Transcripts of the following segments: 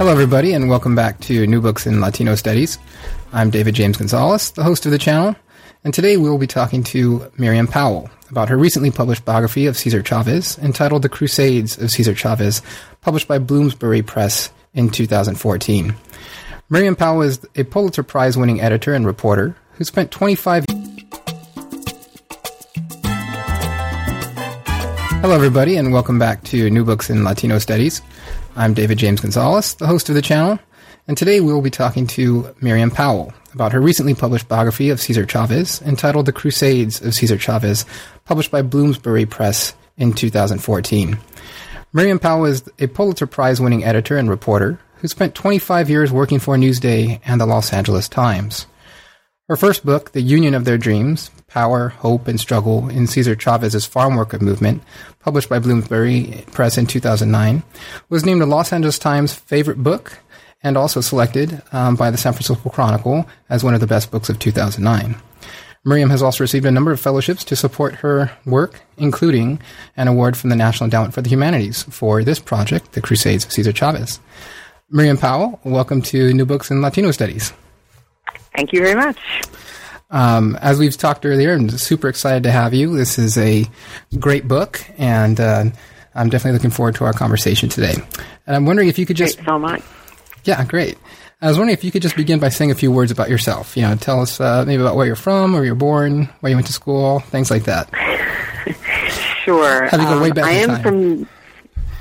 Hello, everybody, and welcome back to New Books in Latino Studies. I'm David James Gonzales, the host of the channel, and today we will be talking to Miriam Pawel about her recently published biography of Cesar Chavez entitled The Crusades of Cesar Chavez, published by Bloomsbury Press in 2014. Miriam Pawel is a Pulitzer Prize winning editor and reporter who spent 25 Hello, everybody, and welcome back to New Books in Latino Studies. I'm David James Gonzales, the host of the channel, and today we will be talking to Miriam Pawel about her recently published biography of Cesar Chavez entitled The Crusades of Cesar Chavez, published by Bloomsbury Press in 2014. Miriam Pawel is a Pulitzer Prize winning editor and reporter who spent 25 years working for Newsday and the Los Angeles Times. Her first book, The Union of Their Dreams Power, Hope, and Struggle in Cesar Chavez's Farm Worker Movement, published by Bloomsbury Press in 2009, was named a Los Angeles Times favorite book and also selected um, by the San Francisco Chronicle as one of the best books of 2009. Miriam has also received a number of fellowships to support her work, including an award from the National Endowment for the Humanities for this project, The Crusades of Cesar Chavez. Miriam Pawel, welcome to New Books in Latino Studies. Thank you very much. Um, as we've talked earlier, I'm super excited to have you. This is a great book, and uh, I'm definitely looking forward to our conversation today. And I'm wondering if you could just so much. yeah, great. I was wondering if you could just begin by saying a few words about yourself. You know, tell us uh, maybe about where you're from, where you're born, where you went to school, things like that. Sure. Have you go way back in time? I am time. from.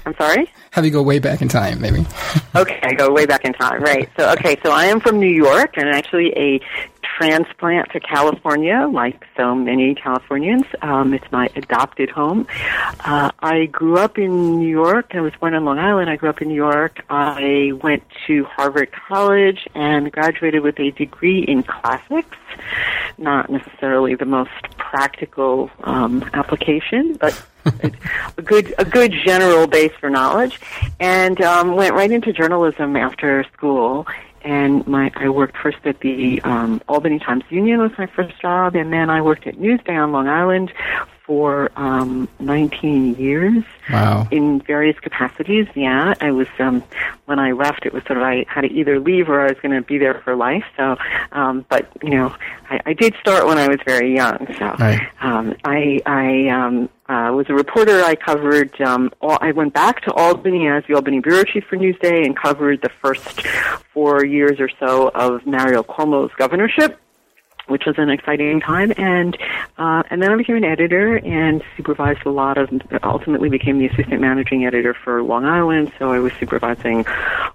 I'm sorry. Have you go way back in time, maybe? Okay, I go way back in time. Right. So okay, so I am from New York and actually a transplant to California, like so many Californians. Um, it's my adopted home. Uh, I grew up in New York. I was born on Long Island. I grew up in New York. I went to Harvard College and graduated with a degree in classics. Not necessarily the most practical um, application, but a good a good general base for knowledge, and um, went right into journalism after school. And my I worked first at the um, Albany Times Union was my first job, and then I worked at Newsday on Long Island for um, 19 years Wow. in various capacities. Yeah, I was um, when I left. It was sort of I had to either leave or I was going to be there for life. So, um, but you know, I, I did start when I was very young. So, Right. um, I I um, uh, was a reporter. I covered. Um, all, I went back to Albany as the Albany bureau chief for Newsday and covered the first four years or so of Mario Cuomo's governorship which was an exciting time. And uh, and then I became an editor and supervised a lot of. Ultimately, became the assistant managing editor for Long Island. So I was supervising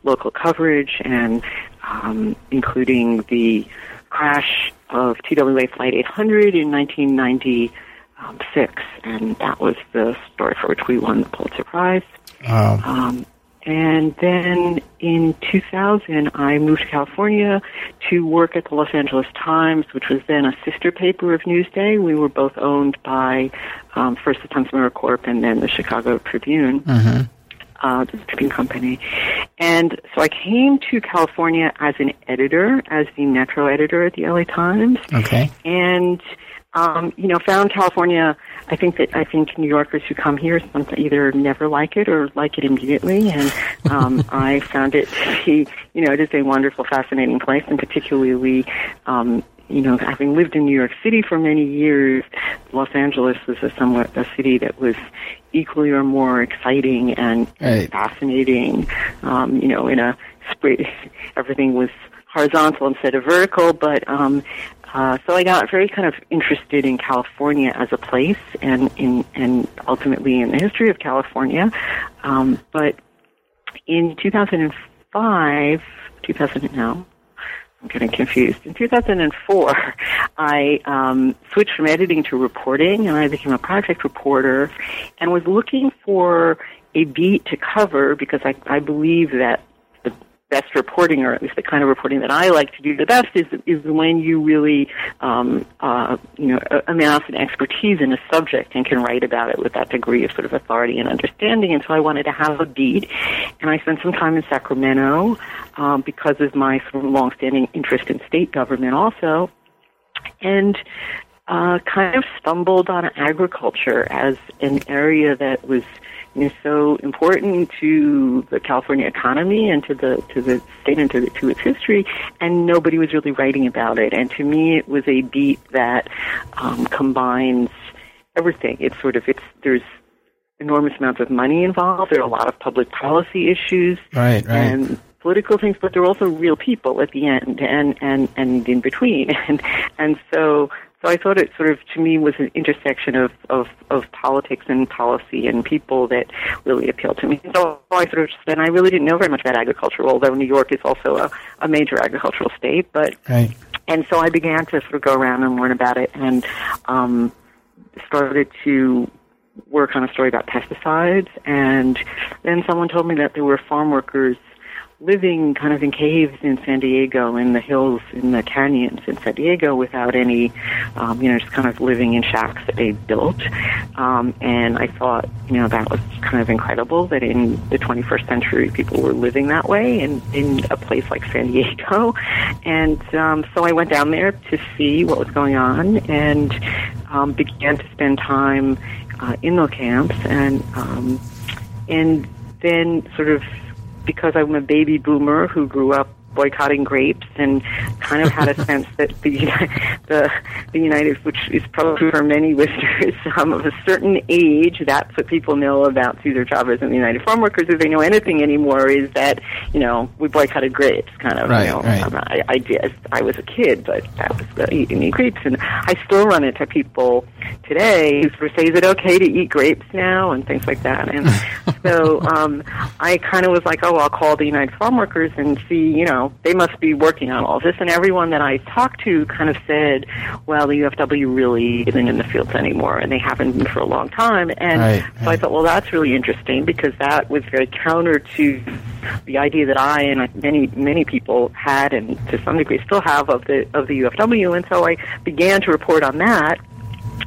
local coverage and um, including the crash of TWA Flight 800 in 1996, and that was the story for which we won the Pulitzer Prize. Wow. Um, and then in 2000, I moved to California to work at the Los Angeles Times, which was then a sister paper of Newsday. We were both owned by um, first the Times Mirror Corp and then the Chicago Tribune, Mm-hmm. uh, the Tribune Company. And so I came to California as an editor, as the Metro editor at the LA Times Okay. and um, you know, found California. I think that I think New Yorkers who come here some- either never like it or like it immediately, and um, I found it to be, you know, it is a wonderful, fascinating place, and particularly. Um, you know, having lived in New York City for many years, Los Angeles was a somewhat a city that was equally or more exciting and Right. fascinating. Um, you know, in a everything was horizontal instead of vertical, but um, uh, so I got very kind of interested in California as a place, and in and ultimately in the history of California. Um, but in 2005, 2000 now. I'm getting confused. In 2004, I um, switched from editing to reporting, and I became a project reporter, and was looking for a beat to cover because I, I believe that best reporting, or at least the kind of reporting that I like to do the best, is is when you really, um, uh, you know, amass an expertise in a subject and can write about it with that degree of sort of authority and understanding. And so I wanted to have a beat, and I spent some time in Sacramento um, because of my sort of longstanding interest in state government, also, and uh, kind of stumbled on agriculture as an area that was know, so important to the California economy and to the to the state and to, the, to its history, and nobody was really writing about it. And to me, it was a beat that um, combines everything. It's sort of it's there's enormous amounts of money involved. There are a lot of public policy issues, right, right. and political things, but there are also real people at the end and and and in between, and and so so I thought it sort of, to me, was an intersection of, of, of politics and policy and people that really appealed to me. So I sort of, and I really didn't know very much about agriculture, although New York is also a, a major agricultural state. But right. and so I began to sort of go around and learn about it, and um, started to work on a story about pesticides. And then someone told me that there were farm workers living kind of in caves in San Diego, in the hills, in the canyons in San Diego, without any, um, you know, just kind of living in shacks that they built. Um, and I thought, you know, that was kind of incredible that in the 21st century people were living that way in, in a place like San Diego. And um, so I went down there to see what was going on and um, began to spend time uh, in the camps and um, and then sort of because I'm a baby boomer who grew up boycotting grapes and kind of had a sense that the the the United, which is probably for many listeners um, of a certain age, that's what people know about Cesar Chavez and the United Farm Workers. If they know anything anymore, is that you know we boycotted grapes, kind of. Right, you know, right. um, I, I did. I was a kid, but that was the eating grapes, and I still run into people today who sort of say, "Is it okay to eat grapes now?" and things like that. And so um, I kind of was like, "Oh, I'll call the United Farm Workers and see, you know." They must be working on all this. And everyone that I talked to kind of said, well, the UFW really isn't in the fields anymore, and they haven't been for a long time. And right, so I thought, well, that's really interesting because that was very counter to the idea that I and many many people had, and to some degree still have, of the of the UFW. And so I began to report on that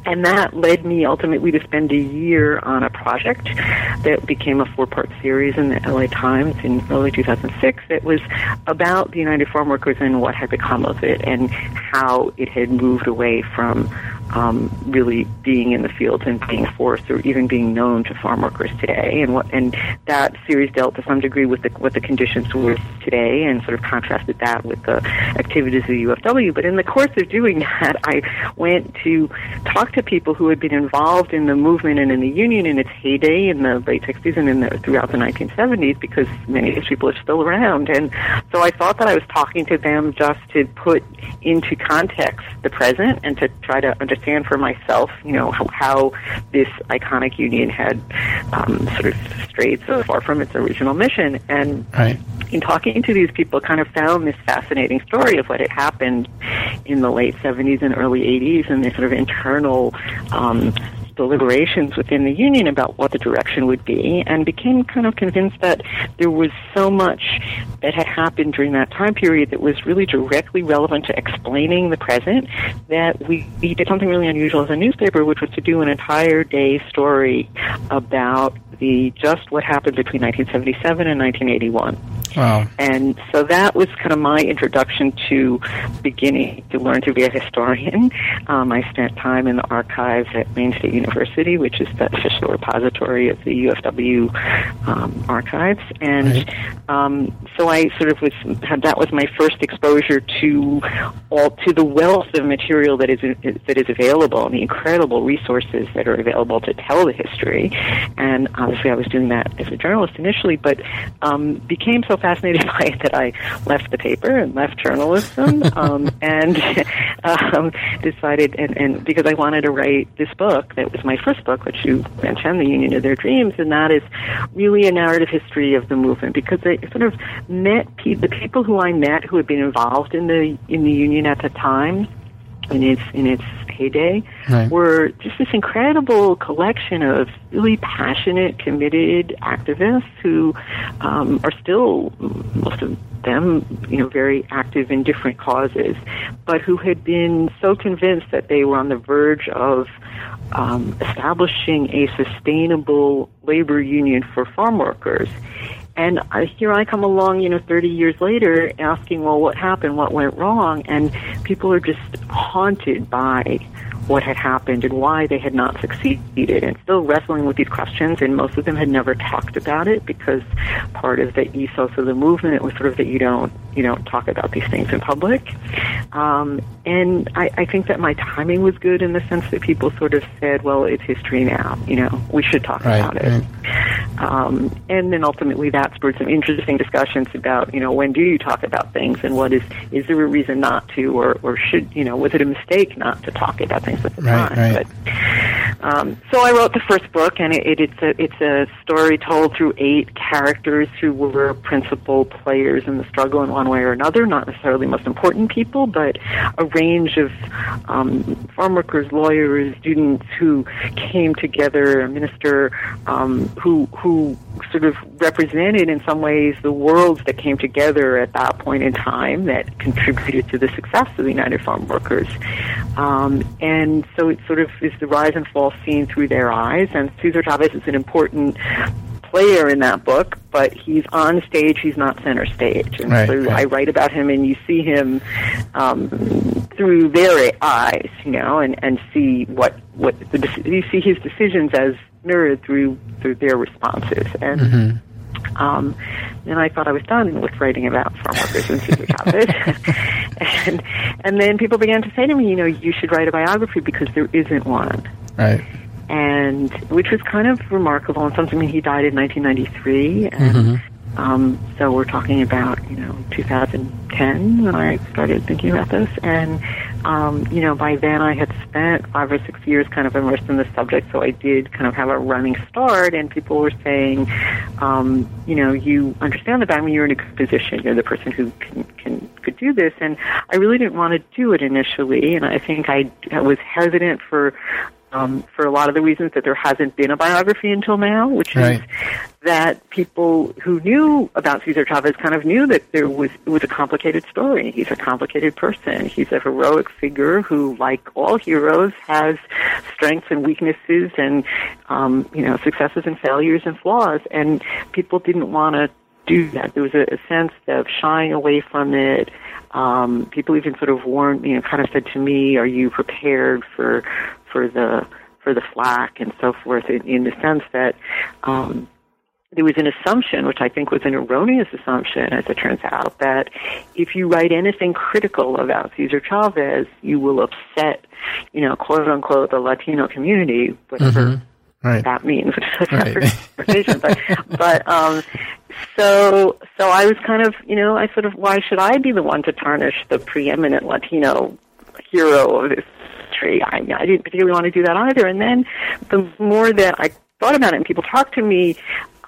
and that led me ultimately to spend a year on a project that became a four-part series in the LA Times in early 2006 that was about the United Farm Workers and what had become of it and how it had moved away from um, really being in the fields and being forced or even being known to farm workers today. And what and that series dealt to some degree with the what the conditions were today and sort of contrasted that with the activities of the UFW. But in the course of doing that, I went to talk to people who had been involved in the movement and in the union in its heyday in the late 60s and in the throughout the 1970s because many of these people are still around. And so I thought that I was talking to them just to put into context the present and to try to understand understand for myself, you know, how, how this iconic union had um, sort of strayed so far from its original mission. And right. in talking to these people, kind of found this fascinating story of what had happened in the late 70s and early 80s and this sort of internal um, deliberations within the union about what the direction would be and became kind of convinced that there was so much that had happened during that time period that was really directly relevant to explaining the present that we, we did something really unusual as a newspaper, which was to do an entire day story about the just what happened between 1977 and 1981. Wow. And so that was kind of my introduction to beginning to learn to be a historian. Um, I spent time in the archives at Wayne State University, which is the official repository of the UFW um, archives. And um, so I sort of was had that was my first exposure to all to the wealth of material that is that is available and the incredible resources that are available to tell the history. And obviously, I was doing that as a journalist initially, but um, became so fascinated by it that I left the paper and left journalism um, and um, decided, and, and because I wanted to write this book that was my first book, which you mentioned, The Union of Their Dreams, and that is really a narrative history of the movement because I sort of met pe- the people who I met who had been involved in the in the union at the time in its in its heyday Right. were just this incredible collection of really passionate, committed activists who um, are still most of them, you know, very active in different causes, but who had been so convinced that they were on the verge of um, establishing a sustainable labor union for farm workers. And here I come along, you know, 30 years later, asking, well, what happened? What went wrong? And people are just haunted by what had happened and why they had not succeeded and still wrestling with these questions. And most of them had never talked about it because part of the ethos of the movement was sort of that you don't, you don't talk about these things in public. Um, and I, I think that my timing was good in the sense that people sort of said, well, it's history now, you know, we should talk Right, about it. Um, and then ultimately that spurred some interesting discussions about, you know, when do you talk about things and what is, is there a reason not to or, or should, you know, was it a mistake not to talk about things the Right, time? right. But, um, so I wrote the first book and it, it, it's a, it's a story told through eight characters who were principal players in the struggle in one way or another, not necessarily the most important people, but a range of, um, farm workers, lawyers, students who came together, a minister, um, who, who sort of represented in some ways the worlds that came together at that point in time that contributed to the success of the United Farm Workers. Um, and so it sort of is the rise and fall seen through their eyes. And Cesar Chavez is an important player in that book, but he's on stage, he's not center stage. And Right, so right. I write about him and you see him um, through their eyes, you know, and, and see what, what the, you see his decisions as mirrored through, through their responses. And Mm-hmm. Um, and I thought I was done with writing about farm workers and Cesar Chavez. and, and then people began to say to me, you know, you should write a biography because there isn't one. Right. And which was kind of remarkable and something. I mean, he died in 1993, and um, so we're talking about you know 2010 when I started thinking about this, and um, you know by then I had spent five or six years kind of immersed in the subject, so I did kind of have a running start, and people were saying, um, you know, you understand the Batman, you're in a good position, you're the person who can, can could do this, and I really didn't want to do it initially, and I think I, I was hesitant for um, for a lot of the reasons that there hasn't been a biography until now, which Right. is that people who knew about Cesar Chavez kind of knew that there was it was a complicated story. He's a complicated person. He's a heroic figure who, like all heroes, has strengths and weaknesses, and um, you know successes and failures and flaws. And people didn't want to do that. There was a, a sense of shying away from it. Um, people even sort of warned, you know, kind of said to me, "Are you prepared for for the for the flack and so forth?" In, in the sense that um, there was an assumption, which I think was an erroneous assumption, as it turns out, that if you write anything critical about Cesar Chavez, you will upset, you know, quote unquote, the Latino community, whatever Right. that means, which is a Right. But, but um, so so I was kind of, you know, I sort of, why should I be the one to tarnish the preeminent Latino hero of this country? I, I didn't particularly want to do that either. And then the more that I thought about it and people talked to me,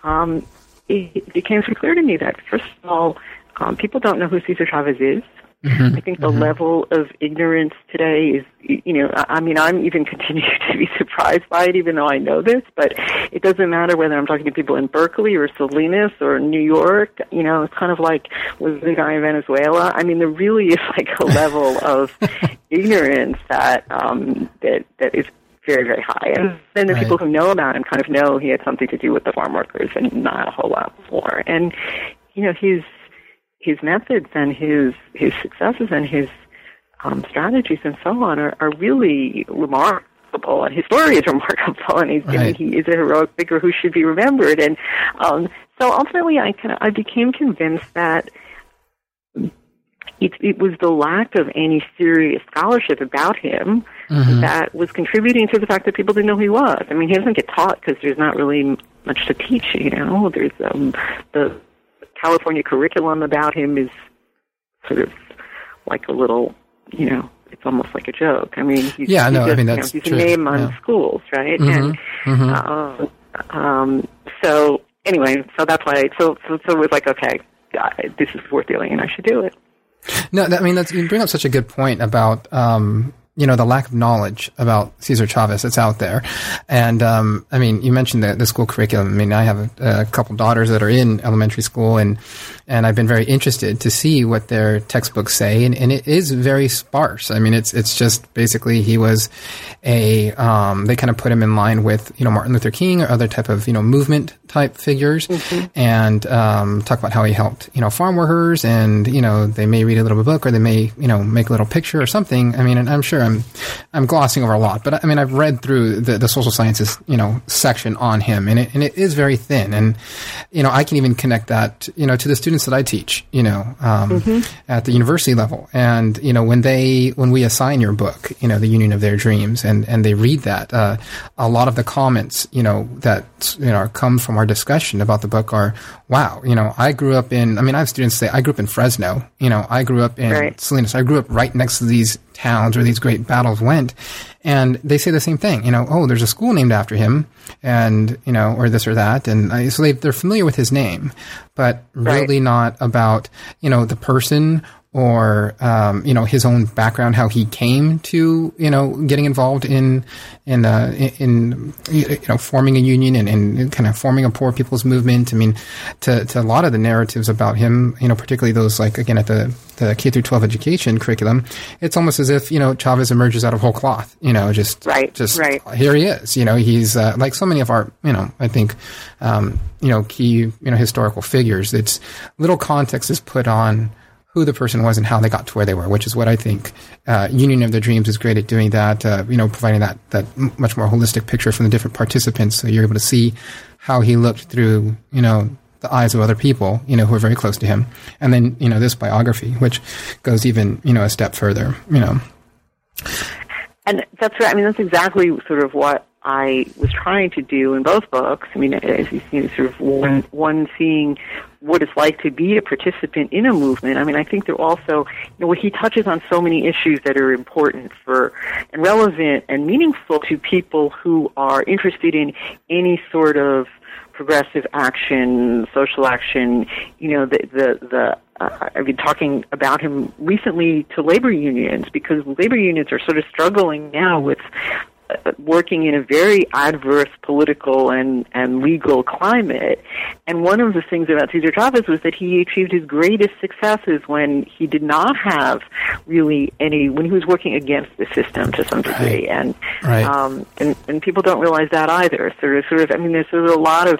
um, it, it became so clear to me that first of all, um, people don't know who Cesar Chavez is. I think the level of ignorance today is, you know, I mean, I'm even continuing to be surprised by it, even though I know this, but it doesn't matter whether I'm talking to people in Berkeley or Salinas or New York, you know, it's kind of like was the guy in Venezuela. I mean, there really is like a level of ignorance that, um, that, that is very, very high. And then the Right. people who know about him kind of know he had something to do with the farm workers and not a whole lot more. And, you know, his, his methods and his his successes and his um, strategies and so on are, are really remarkable, and his story is remarkable, and he's Right. he is a heroic figure who should be remembered. And um, so ultimately, I kind of I became convinced that. It, it was the lack of any serious scholarship about him that was contributing to the fact that people didn't know who he was. I mean, he doesn't get taught because there's not really much to teach. You know, there's um, the California curriculum about him is sort of like a little, you know, it's almost like a joke. I mean, he's, Yeah, he's no, I just, mean, you know, that's he's true, a name on yeah. schools, right? Mhm, And mhm. uh, um, so anyway, so that's why. So so, so it was like, okay, I, this is worth doing, and I should do it. No, that, I mean, that's, you bring up such a good point about, um, you know the lack of knowledge about Cesar Chavez that's out there, and um, I mean you mentioned the, the school curriculum. I mean I have a, a, couple daughters that are in elementary school, and and I've been very interested to see what their textbooks say, and, and it is very sparse. I mean it's it's just basically he was a um, they kind of put him in line with you know Martin Luther King or other type of you know movement type figures, mm-hmm. and um, talk about how he helped you know farm workers, and you know they may read a little book or they may you know make a little picture or something. I mean I'm sure. I'm I'm glossing over a lot, but I mean I've read through the, the social sciences you know section on him, and it and it is very thin, and you know I can even connect that you know to the students that I teach, you know, um, mm-hmm. at the university level, and you know when they when we assign your book, you know, the Union of Their Dreams, and and they read that, uh, a lot of the comments you know that you know come from our discussion about the book are, wow, you know, I grew up in, I mean I have students say I grew up in Fresno, you know, I grew up in right. Salinas, I grew up right next to these towns where these great battles went. And they say the same thing, you know, oh, there's a school named after him and, you know, or this or that. And I, so they, they're familiar with his name, but really not about, you know, the person or um, you know his own background, how he came to you know getting involved in in uh, in you know forming a union and, and kind of forming a poor people's movement. I mean, to, to a lot of the narratives about him, you know, particularly those like again at the the K through 12 education curriculum, it's almost as if you know Chavez emerges out of whole cloth. You know, just right, just right. here he is. You know, he's uh, like so many of our you know I think um, you know key you know historical figures. It's little context is put on who the person was and how they got to where they were, which is what I think uh, Union of the Dreams is great at doing that, uh, you know, providing that, that much more holistic picture from the different participants. So you're able to see how he looked through, you know, the eyes of other people, you know, who are very close to him. And then, you know, this biography, which goes even, you know, a step further, you know. And that's right. I mean, that's exactly sort of what I was trying to do in both books. I mean, as you see, sort of one, one seeing what it's like to be a participant in a movement. I mean, I think they're also, you know, he touches on so many issues that are important for and relevant and meaningful to people who are interested in any sort of progressive action, social action. You know, the the the. Uh, I've been talking about him recently to labor unions because labor unions are sort of struggling now with working in a very adverse political and, and legal climate. And one of the things about Cesar Chavez was that he achieved his greatest successes when he did not have really any, when he was working against the system to some degree. Right. And, right. Um, and, and people don't realize that either. Of, sort of, I mean, there's sort of a lot of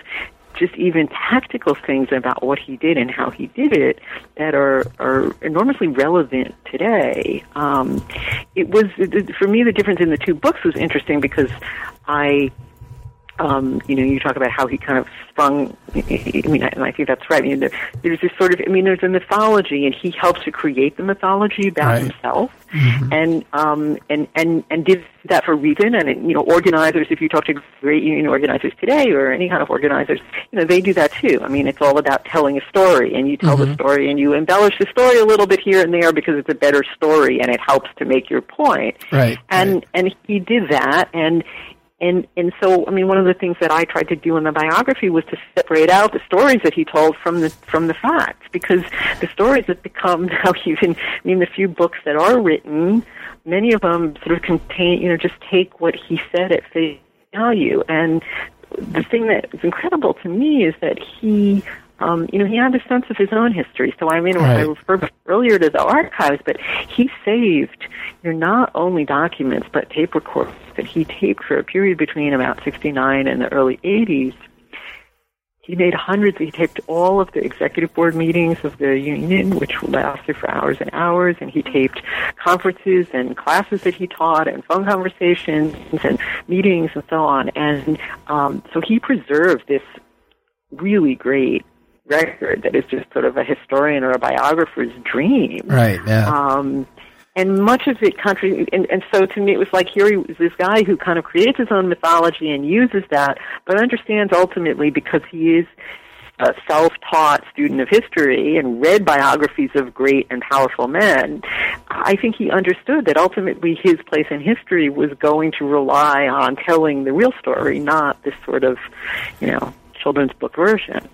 just even tactical things about what he did and how he did it that are are enormously relevant today. Um, it was for me the difference in the two books was interesting because I um, you know, you talk about how he kind of sprung. I mean, and I think that's right. I mean, there's this sort of. I mean, there's a mythology, and he helps to create the mythology about right. himself, mm-hmm. and um, and and and did that for a reason. And you know, organizers, if you talk to great union organizers today, or any kind of organizers, you know, they do that too. I mean, it's all about telling a story, and you tell mm-hmm. the story, and you embellish the story a little bit here and there because it's a better story, and it helps to make your point. Right. And right. and he did that, and and and so I mean one of the things that I tried to do in the biography was to separate out the stories that he told from the from the facts because the stories have become now even I mean the few books that are written many of them sort of contain you know just take what he said at face value. And the thing that is incredible to me is that he um, you know, he had a sense of his own history. So I mean, right. I referred earlier to the archives, but he saved, you know, not only documents but tape recordings that he taped for a period between about 69 and the early 80s. He made hundreds. He taped all of the executive board meetings of the union, which lasted for hours and hours, and he taped conferences and classes that he taught, and phone conversations and meetings and so on. And um, so he preserved this really great record that is just sort of a historian or a biographer's dream. Right. Yeah. Um, and much of it country and, and so to me it was like here he was this guy who kind of creates his own mythology and uses that but understands ultimately because he is a self-taught student of history and read biographies of great and powerful men, I think he understood that ultimately his place in history was going to rely on telling the real story, not this sort of, you know, children's book version.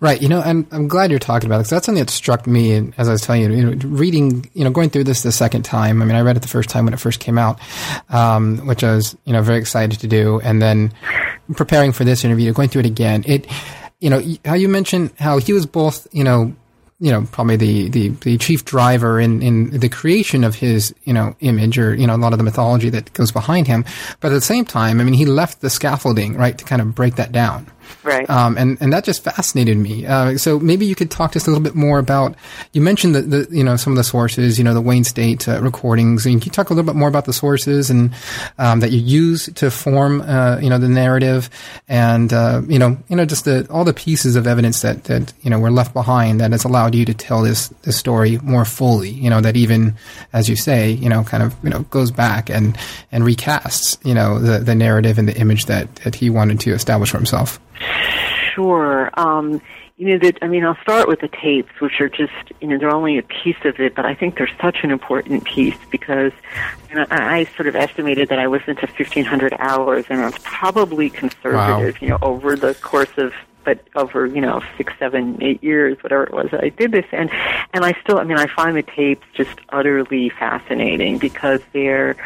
Right. You know, and I'm glad you're talking about it because that's something that struck me. And as I was telling you, you know, reading, you know, going through this the second time. I mean, I read it the first time when it first came out, um, which I was, you know, very excited to do. And then preparing for this interview, going through it again, it, you know, how you mentioned how he was both, you know, you know, probably the, the, the chief driver in, in the creation of his, you know, image or, you know, a lot of the mythology that goes behind him. But at the same time, I mean, he left the scaffolding, right, to kind of break that down. Right. Um, and, and that just fascinated me. Uh, so maybe you could talk to us a little bit more about, you mentioned the, the you know, some of the sources, you know, the Wayne State uh, recordings. And can you talk a little bit more about the sources and, um, that you use to form, uh, you know, the narrative and, uh, you know, you know, just the, all the pieces of evidence that, that, you know, were left behind that has allowed you to tell this, this story more fully, you know, that even, as you say, you know, kind of, you know, goes back and, and recasts, you know, the, the narrative and the image that, that he wanted to establish for himself. Sure. Um, you know that I mean I'll start with the tapes, which are just you know they're only a piece of it, but I think they're such an important piece because you know, I, I sort of estimated that I listened to 1,500 hours, and that's probably conservative. Wow. You know, over the course of but over you know six, seven, eight years, whatever it was, I did this, and and I still, I mean, I find the tapes just utterly fascinating because they're,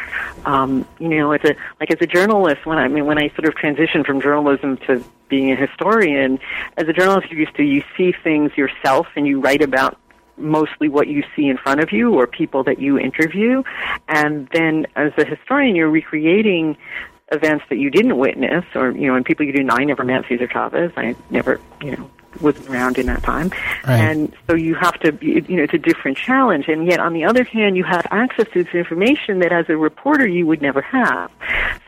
um, you know, as a like as a journalist, when I, I mean when I sort of transitioned from journalism to being a historian, as a journalist, you used to you see things yourself and you write about mostly what you see in front of you or people that you interview. And then as a historian, you're recreating events that you didn't witness or, you know, and people you didn't, I never met Cesar Chavez. I never, you know, was around in that time. Right. And so you have to, you know, it's a different challenge. And yet on the other hand, you have access to this information that as a reporter you would never have.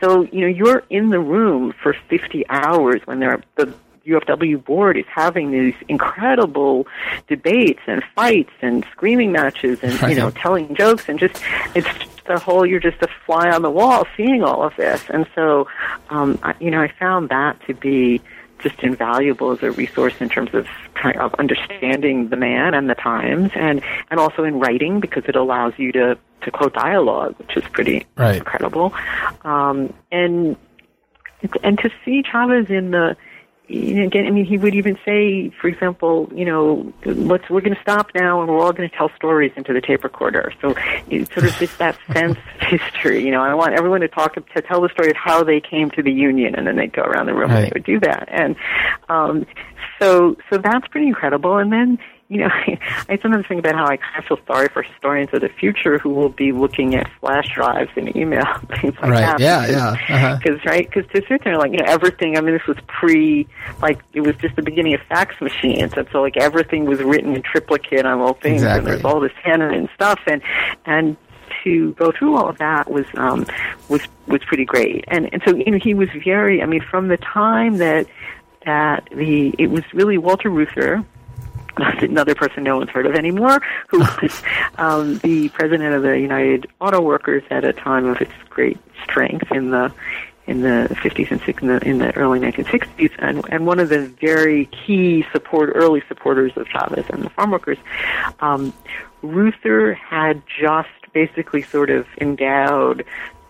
So, you know, you're in the room for 50 hours when there are, the UFW board is having these incredible debates and fights and screaming matches and, you know, telling jokes and just, it's a whole, you're just a fly on the wall seeing all of this. And so, um, I, you know, I found that to be just invaluable as a resource in terms of kind of understanding the man and the times and, and also in writing because it allows you to, to quote dialogue, which is pretty Right. incredible. Um, and, and to see Chavez in the, you know, again, I mean, he would even say, for example, you know, let's we're going to stop now, and we're all going to tell stories into the tape recorder. So it's sort of just that sense of history. You know, I want everyone to talk to tell the story of how they came to the union, and then they'd go around the room and they would do that. And um, so, so that's pretty incredible. And then you know, I sometimes think about how I kind of feel sorry for historians of the future who will be looking at flash drives and email things like Right. that. Yeah, because- yeah. Uh-huh. because right, because to sit there like you know everything. I mean, this was pre, like it was just the beginning of fax machines, and so like everything was written in triplicate on all things, and Exactly. there's all this handwritten stuff, and and to go through all of that was um was was pretty great, and and so you know he was very. I mean, from the time that that the it was really Walter Reuther another person no one's heard of anymore, who was um, the president of the United Auto Workers at a time of its great strength in the in the 50s and 60s, in the, in the early 1960s, and, and one of the very key support, early supporters of Chavez and the farm workers. Um, Reuther had just basically sort of endowed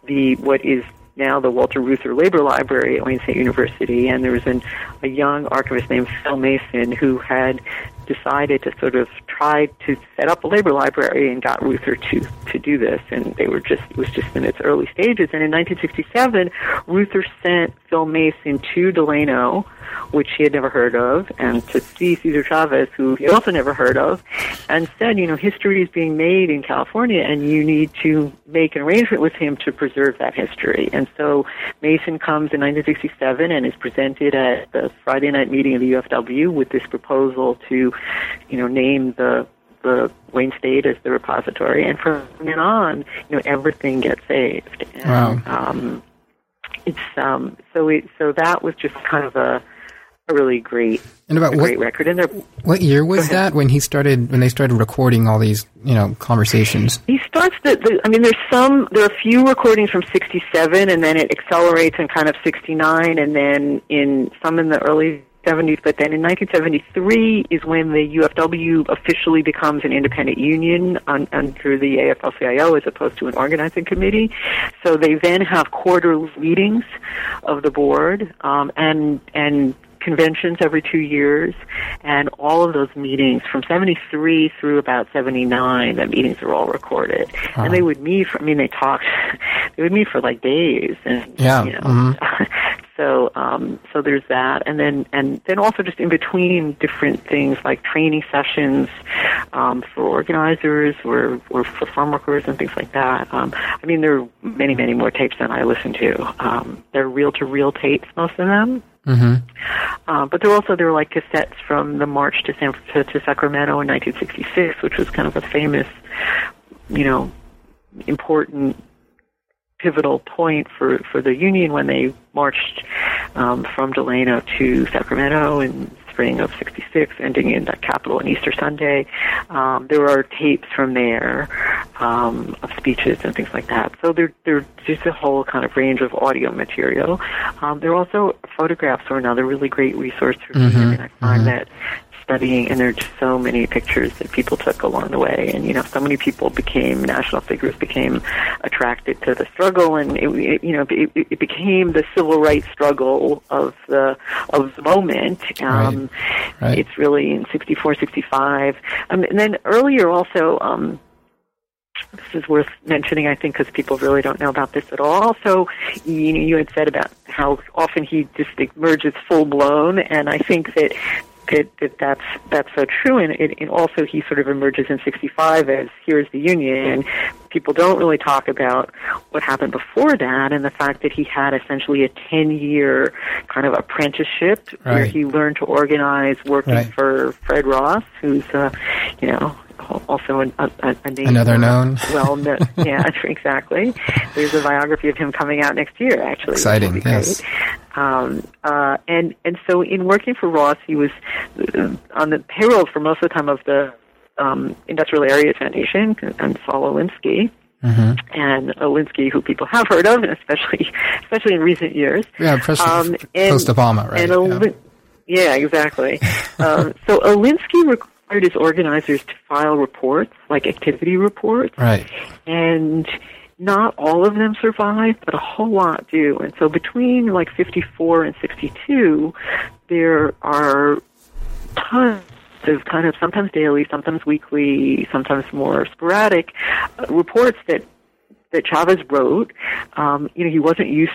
the what is now the Walter Reuther Labor Library at Wayne State University, and there was an, a young archivist named Phil Mason who had decided to sort of try to set up a labor library and got Reuther to to do this, and they were just it was just in its early stages. And in 1967, Reuther sent Phil Mason to Delano, which he had never heard of, and to see Cesar Chavez, who he also never heard of, and said, you know, history is being made in California, and you need to make an arrangement with him to preserve that history. And so Mason comes in 1967 and is presented at the Friday night meeting of the UFW with this proposal to, you know, name the the Wayne State as the repository, and from then on, you know, everything gets saved. And, Wow. Um, it's um, so it so that was just kind of a a really great And about what great record. And there what year was that when he started when they started recording all these you know conversations? He starts the, the. I mean, there's some. There are a few recordings from '67, and then it accelerates in kind of '69, and then in some in the early '70s. But then in 1973 is when the UFW officially becomes an independent union un, under the AFL-CIO as opposed to an organizing committee. So they then have quarterly meetings of the board, um, and and conventions every two years, and all of those meetings from 73 through about 79, the meetings are all recorded. Uh-huh. And they would meet, for, I mean, they talked, they would meet for like days. And, yeah. You know, mm-hmm. so, um, so there's that. And then, and then also just in between different things like training sessions, um, for organizers or, or for farm workers and things like that. Um, I mean, there are many, many more tapes than I listen to. Um, they're reel to reel tapes, most of them. Mm-hmm. Uh, but there also there were like cassettes from the march to San to, to Sacramento in 1966, which was kind of a famous, you know, important pivotal point for for the Union when they marched um, from Delano to Sacramento in spring of 66, ending in the Capitol on Easter Sunday. Um, there are tapes from there um, of speeches and things like that. So there, there's just a whole kind of range of audio material. Um, there are also photographs are another really great resource for me. Mm-hmm. I mean, I find mm-hmm. that studying, and there are just so many pictures that people took along the way, and you know, so many people became national figures, became attracted to the struggle, and it, it you know, it, it became the civil rights struggle of the of the moment. Um, right. Right. It's really in '64, '65, um, and then earlier also. Um, this is worth mentioning, I think, because people really don't know about this at all. So, you know, you had said about how often he just emerges full blown, and I think that that, that that's that's so true. And, it, and also, he sort of emerges in '65 as here's the Union. People don't really talk about what happened before that, and the fact that he had essentially a 10-year kind of apprenticeship right. where he learned to organize, working right. for Fred Ross, who's uh, you know also a, a, a name another known. Well, no, yeah, exactly. There's a biography of him coming out next year. Actually, exciting. Yes. Um, uh, and and so in working for Ross, he was uh, on the payroll for most of the time of the um, Industrial Area Foundation and Saul Alinsky. Mm-hmm. And Alinsky, who people have heard of, especially especially in recent years. Yeah, post, um, post Obama, right? And yeah. yeah, exactly. um, so Alinsky required his organizers to file reports, like activity reports. Right. And not all of them survive, but a whole lot do. And so between like 54 and 62, there are tons of kind of sometimes daily, sometimes weekly, sometimes more sporadic uh, reports that that Chavez wrote. Um, you know, he wasn't used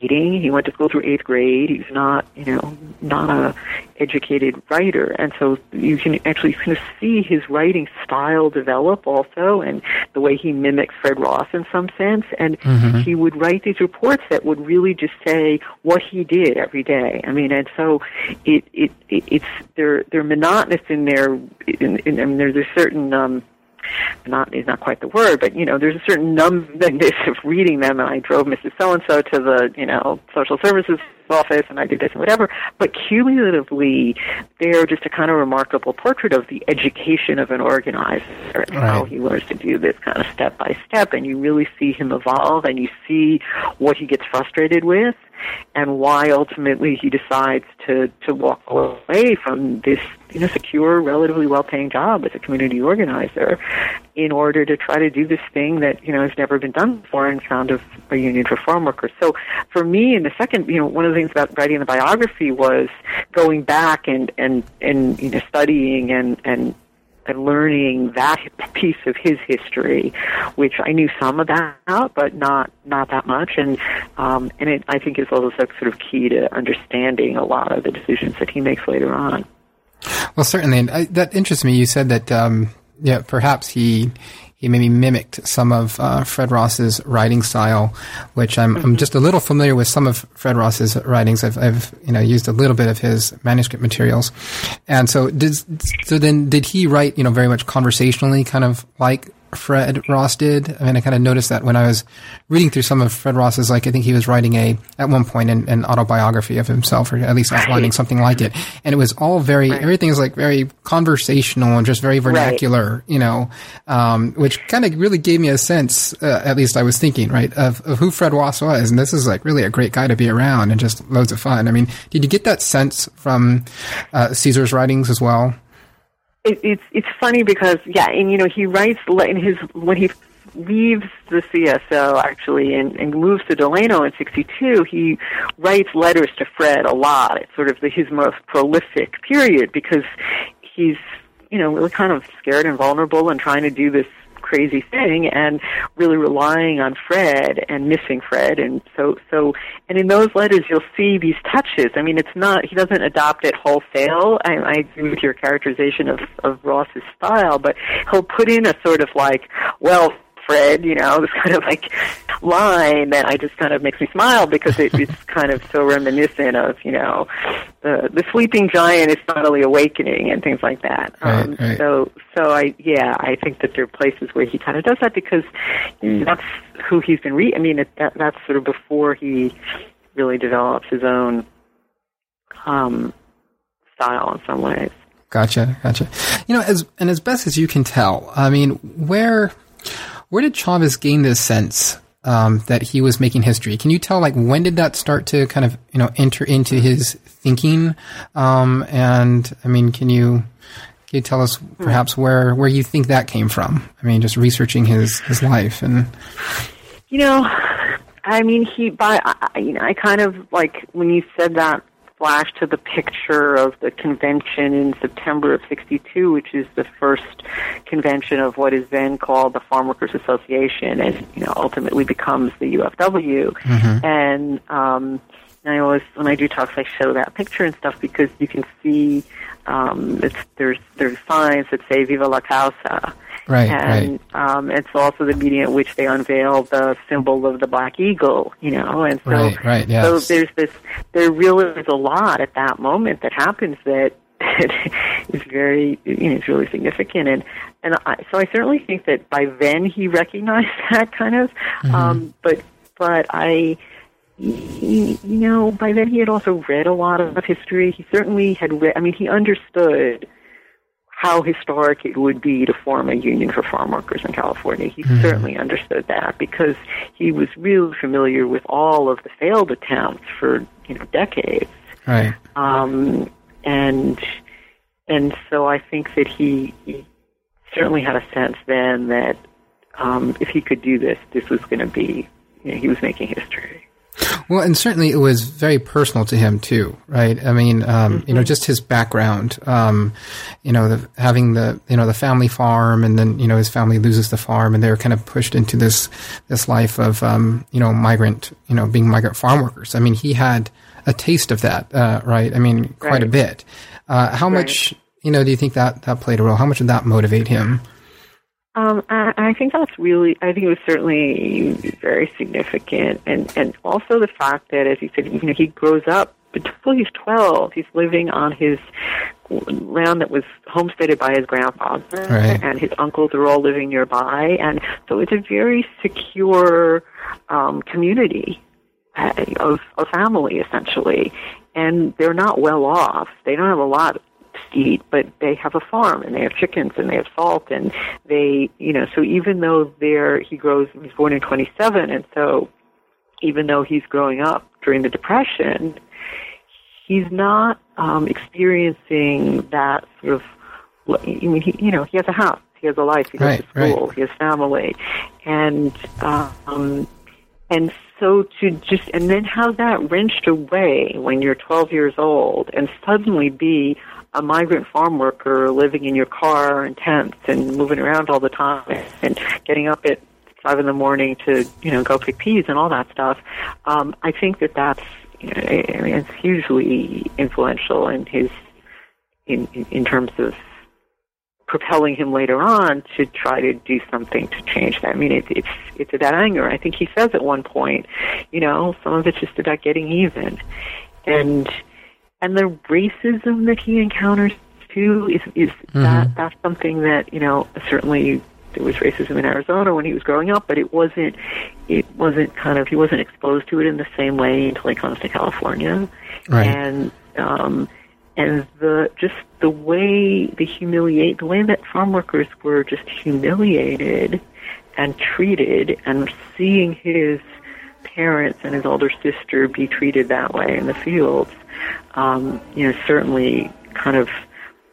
reading. He went to school through eighth grade. He's not, you know, not a educated writer, and so you can actually kind of see his writing style develop also, and the way he mimics Fred Ross in some sense. And mm-hmm. he would write these reports that would really just say what he did every day. I mean, and so it it, it it's they're they're monotonous in their. In, in, I mean, there's a certain um, not is not quite the word, but you know, there's a certain numbness of reading them. And I drove Mrs. So and So to the you know social services office, and I did this and whatever. But cumulatively, they're just a kind of remarkable portrait of the education of an organizer and right. how he learns to do this kind of step by step. And you really see him evolve, and you see what he gets frustrated with and why ultimately he decides to to walk away from this you know secure, relatively well-paying job as a community organizer in order to try to do this thing that you know has never been done before and found a, a union for farm workers. So for me, in the second, you know, one of the things about writing the biography was going back and and and you know studying and and and learning that piece of his history, which I knew some about, but not not that much, and um, and it I think is also sort of key to understanding a lot of the decisions that he makes later on. Well, certainly, and I, that interests me. You said that um, yeah, perhaps he he maybe mimicked some of uh, Fred Ross's writing style, which I'm, mm-hmm. I'm just a little familiar with some of Fred Ross's writings. I've, I've you know used a little bit of his manuscript materials, and so did so then did he write you know very much conversationally, kind of like Fred Ross did. I mean, I kind of noticed that when I was reading through some of Fred Ross's, like I think he was writing a at one point an, an autobiography of himself, or at least outlining right. something like it, and it was all very right. everything was like very conversational and just very vernacular, right. you know, um, which kind of really gave me a sense, uh, at least I was thinking, right, of, of who Fred Ross was, and this is like really a great guy to be around and just loads of fun. I mean, did you get that sense from uh, Cesar's writings as well? It, it's it's funny because yeah, and you know he writes in his when he leaves the CSO actually and, and moves to Delano in '62, he writes letters to Fred a lot. It's sort of the, his most prolific period because he's you know really kind of scared and vulnerable and trying to do this crazy thing and really relying on Fred and missing Fred and so so and in those letters you'll see these touches. I mean it's not he doesn't adopt it wholesale. I, I agree with your characterization of, of Ross's style, but he'll put in a sort of like, well, Fred, you know, this kind of like line that I just kind of makes me smile because it, it's kind of so reminiscent of, you know, the the sleeping giant is finally awakening and things like that. Right, um, right. So, so I yeah, I think that there are places where he kind of does that because that's who he's been re. I mean, it, that that's sort of before he really develops his own um, style in some ways. Gotcha, gotcha. You know, as and as best as you can tell, I mean, where where did Chavez gain this sense um, that he was making history? Can you tell, like, when did that start to kind of, you know, enter into his thinking? Um, and I mean, can you can you tell us perhaps where where you think that came from? I mean, just researching his his life and. You know, I mean, he by I, you know, I kind of like when you said that flash to the picture of the convention in September of 62, which is the first convention of what is then called the Farm Workers Association and, you know, ultimately becomes the UFW. Mm-hmm. And, um, I always, when I do talks, I show that picture and stuff because you can see, um, it's, there's, there's signs that say Viva la Causa Right, and right. Um, it's also the meeting at which they unveil the symbol of the black eagle, you know, and so right, right, yes. so there's this there really is a lot at that moment that happens that is very you know it's really significant and and I, so I certainly think that by then he recognized that kind of mm-hmm. um but but I you know by then he had also read a lot of history he certainly had read I mean he understood how historic it would be to form a union for farm workers in California. He mm-hmm. certainly understood that because he was really familiar with all of the failed attempts for you know decades. Right. Um, and and so I think that he, he certainly had a sense then that um, if he could do this, this was going to be you know, he was making history. Well, and certainly it was very personal to him too, right? I mean, um, mm-hmm. you know, just his background, um, you know, the, having the you know the family farm, and then you know his family loses the farm, and they're kind of pushed into this this life of um, you know migrant, you know, being migrant farm workers. I mean, he had a taste of that, uh, right? I mean, quite right. a bit. Uh, how right. much, you know, do you think that that played a role? How much did that motivate him? Um, I, I think that's really, I think it was certainly very significant. And, and also the fact that, as you said, you know, he grows up until he's 12. He's living on his land that was homesteaded by his grandfather, right. and his uncles are all living nearby. And so it's a very secure um, community uh, of a family, essentially. And they're not well off. They don't have a lot eat, but they have a farm and they have chickens and they have salt and they, you know, so even though they're, he grows, he's born in 27 and so even though he's growing up during the Depression, he's not um, experiencing that sort of, I mean, he, you know, he has a house, he has a life, he goes right, to school, right. he has family, and um, and so to just and then have that wrenched away when you're 12 years old and suddenly be a migrant farm worker living in your car and tents and moving around all the time and getting up at five in the morning to you know go pick peas and all that stuff. Um, I think that that's you know, it's hugely influential in his in in terms of propelling him later on to try to do something to change that. I mean, it, it's it's that anger. I think he says at one point, you know, some of it's just about getting even, and and the racism that he encounters too is is mm-hmm. that that's something that you know certainly there was racism in Arizona when he was growing up, but it wasn't it wasn't kind of he wasn't exposed to it in the same way until he comes to California, right. and um, and the just the way the humiliate the way that farm workers were just humiliated and treated, and seeing his parents and his older sister be treated that way in the fields um, you know, certainly kind of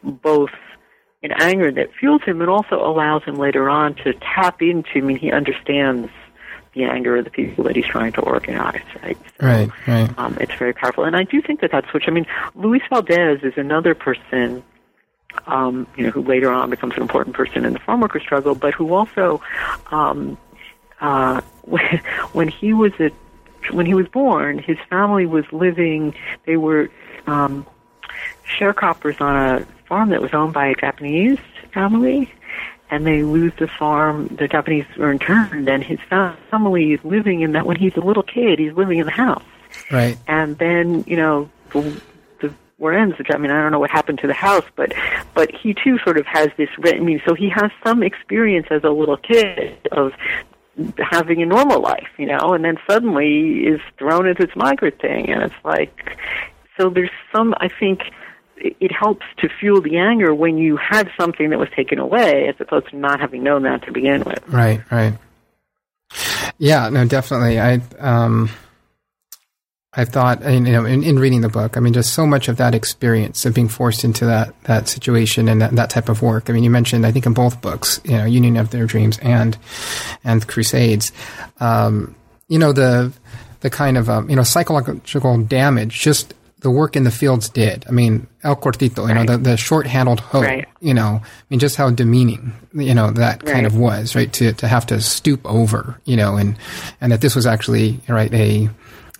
both an anger that fuels him and also allows him later on to tap into, I mean, he understands the anger of the people that he's trying to organize, right? So, right, right. Um, it's very powerful. And I do think that that's which, I mean, Luis Valdez is another person, um, you know, who later on becomes an important person in the farm worker struggle, but who also, um, uh, when, when he was a, when he was born, his family was living, they were, um, sharecroppers on a farm that was owned by a Japanese family, and they lose the farm. The Japanese are interned, and his family is living in that. When he's a little kid, he's living in the house. Right. And then you know the, the war ends. Which I mean, I don't know what happened to the house, but but he too sort of has this. I mean, so he has some experience as a little kid of having a normal life, you know, and then suddenly is thrown into this migrant thing, and it's like, so there's some, I think, it helps to fuel the anger when you had something that was taken away as opposed to not having known that to begin with. Right, right. Yeah, no, definitely. I um I thought, you know, in, in reading the book, I mean, just so much of that experience of being forced into that, that situation and that, that type of work. I mean, you mentioned, I think in both books, you know, Union of Their Dreams and, and Crusades, um, you know, the, the kind of, um, you know, psychological damage just the work in the fields did. I mean, El Cortito, you right. know, the, the short handled hoe, right. you know, I mean, just how demeaning, you know, that right. kind of was, right? To, to have to stoop over, you know, and, and that this was actually, right, a,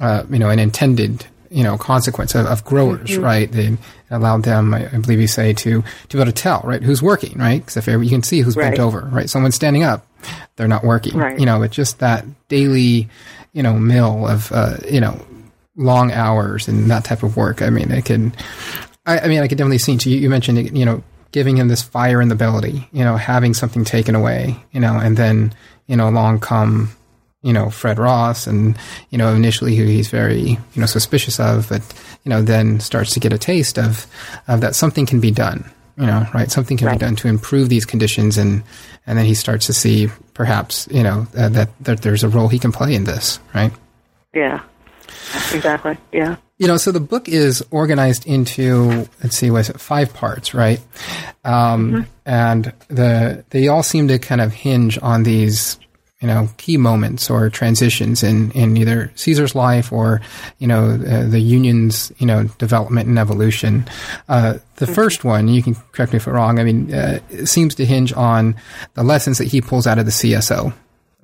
uh, you know, an intended, you know, consequence of, of growers, mm-hmm. right? They allowed them, I, I, believe you say, to, to be able to tell, right, who's working, right? Because if you can see who's bent over, right? Someone's standing up, they're not working, right. you know, it's just that daily, you know, mill of, uh, you know, long hours and that type of work. I mean, it can. I, I mean, I could definitely see. You, you mentioned, you know, giving him this fire in the belly. You know, having something taken away. You know, and then you know, along come you know Fred Ross, and you know, initially who he's very you know suspicious of, but you know, then starts to get a taste of of that something can be done. You know, right? Something can right. be done to improve these conditions, and and then he starts to see perhaps you know uh, that that there's a role he can play in this, right? Yeah, Exactly. Yeah. You know, so the book is organized into let's see, was it five parts, right? Um, mm-hmm. And the they all seem to kind of hinge on these you know key moments or transitions in in either Cesar's life or you know uh, the union's you know development and evolution. Uh, the first one, you can correct me if I'm wrong. I mean, uh, seems to hinge on the lessons that he pulls out of the CSO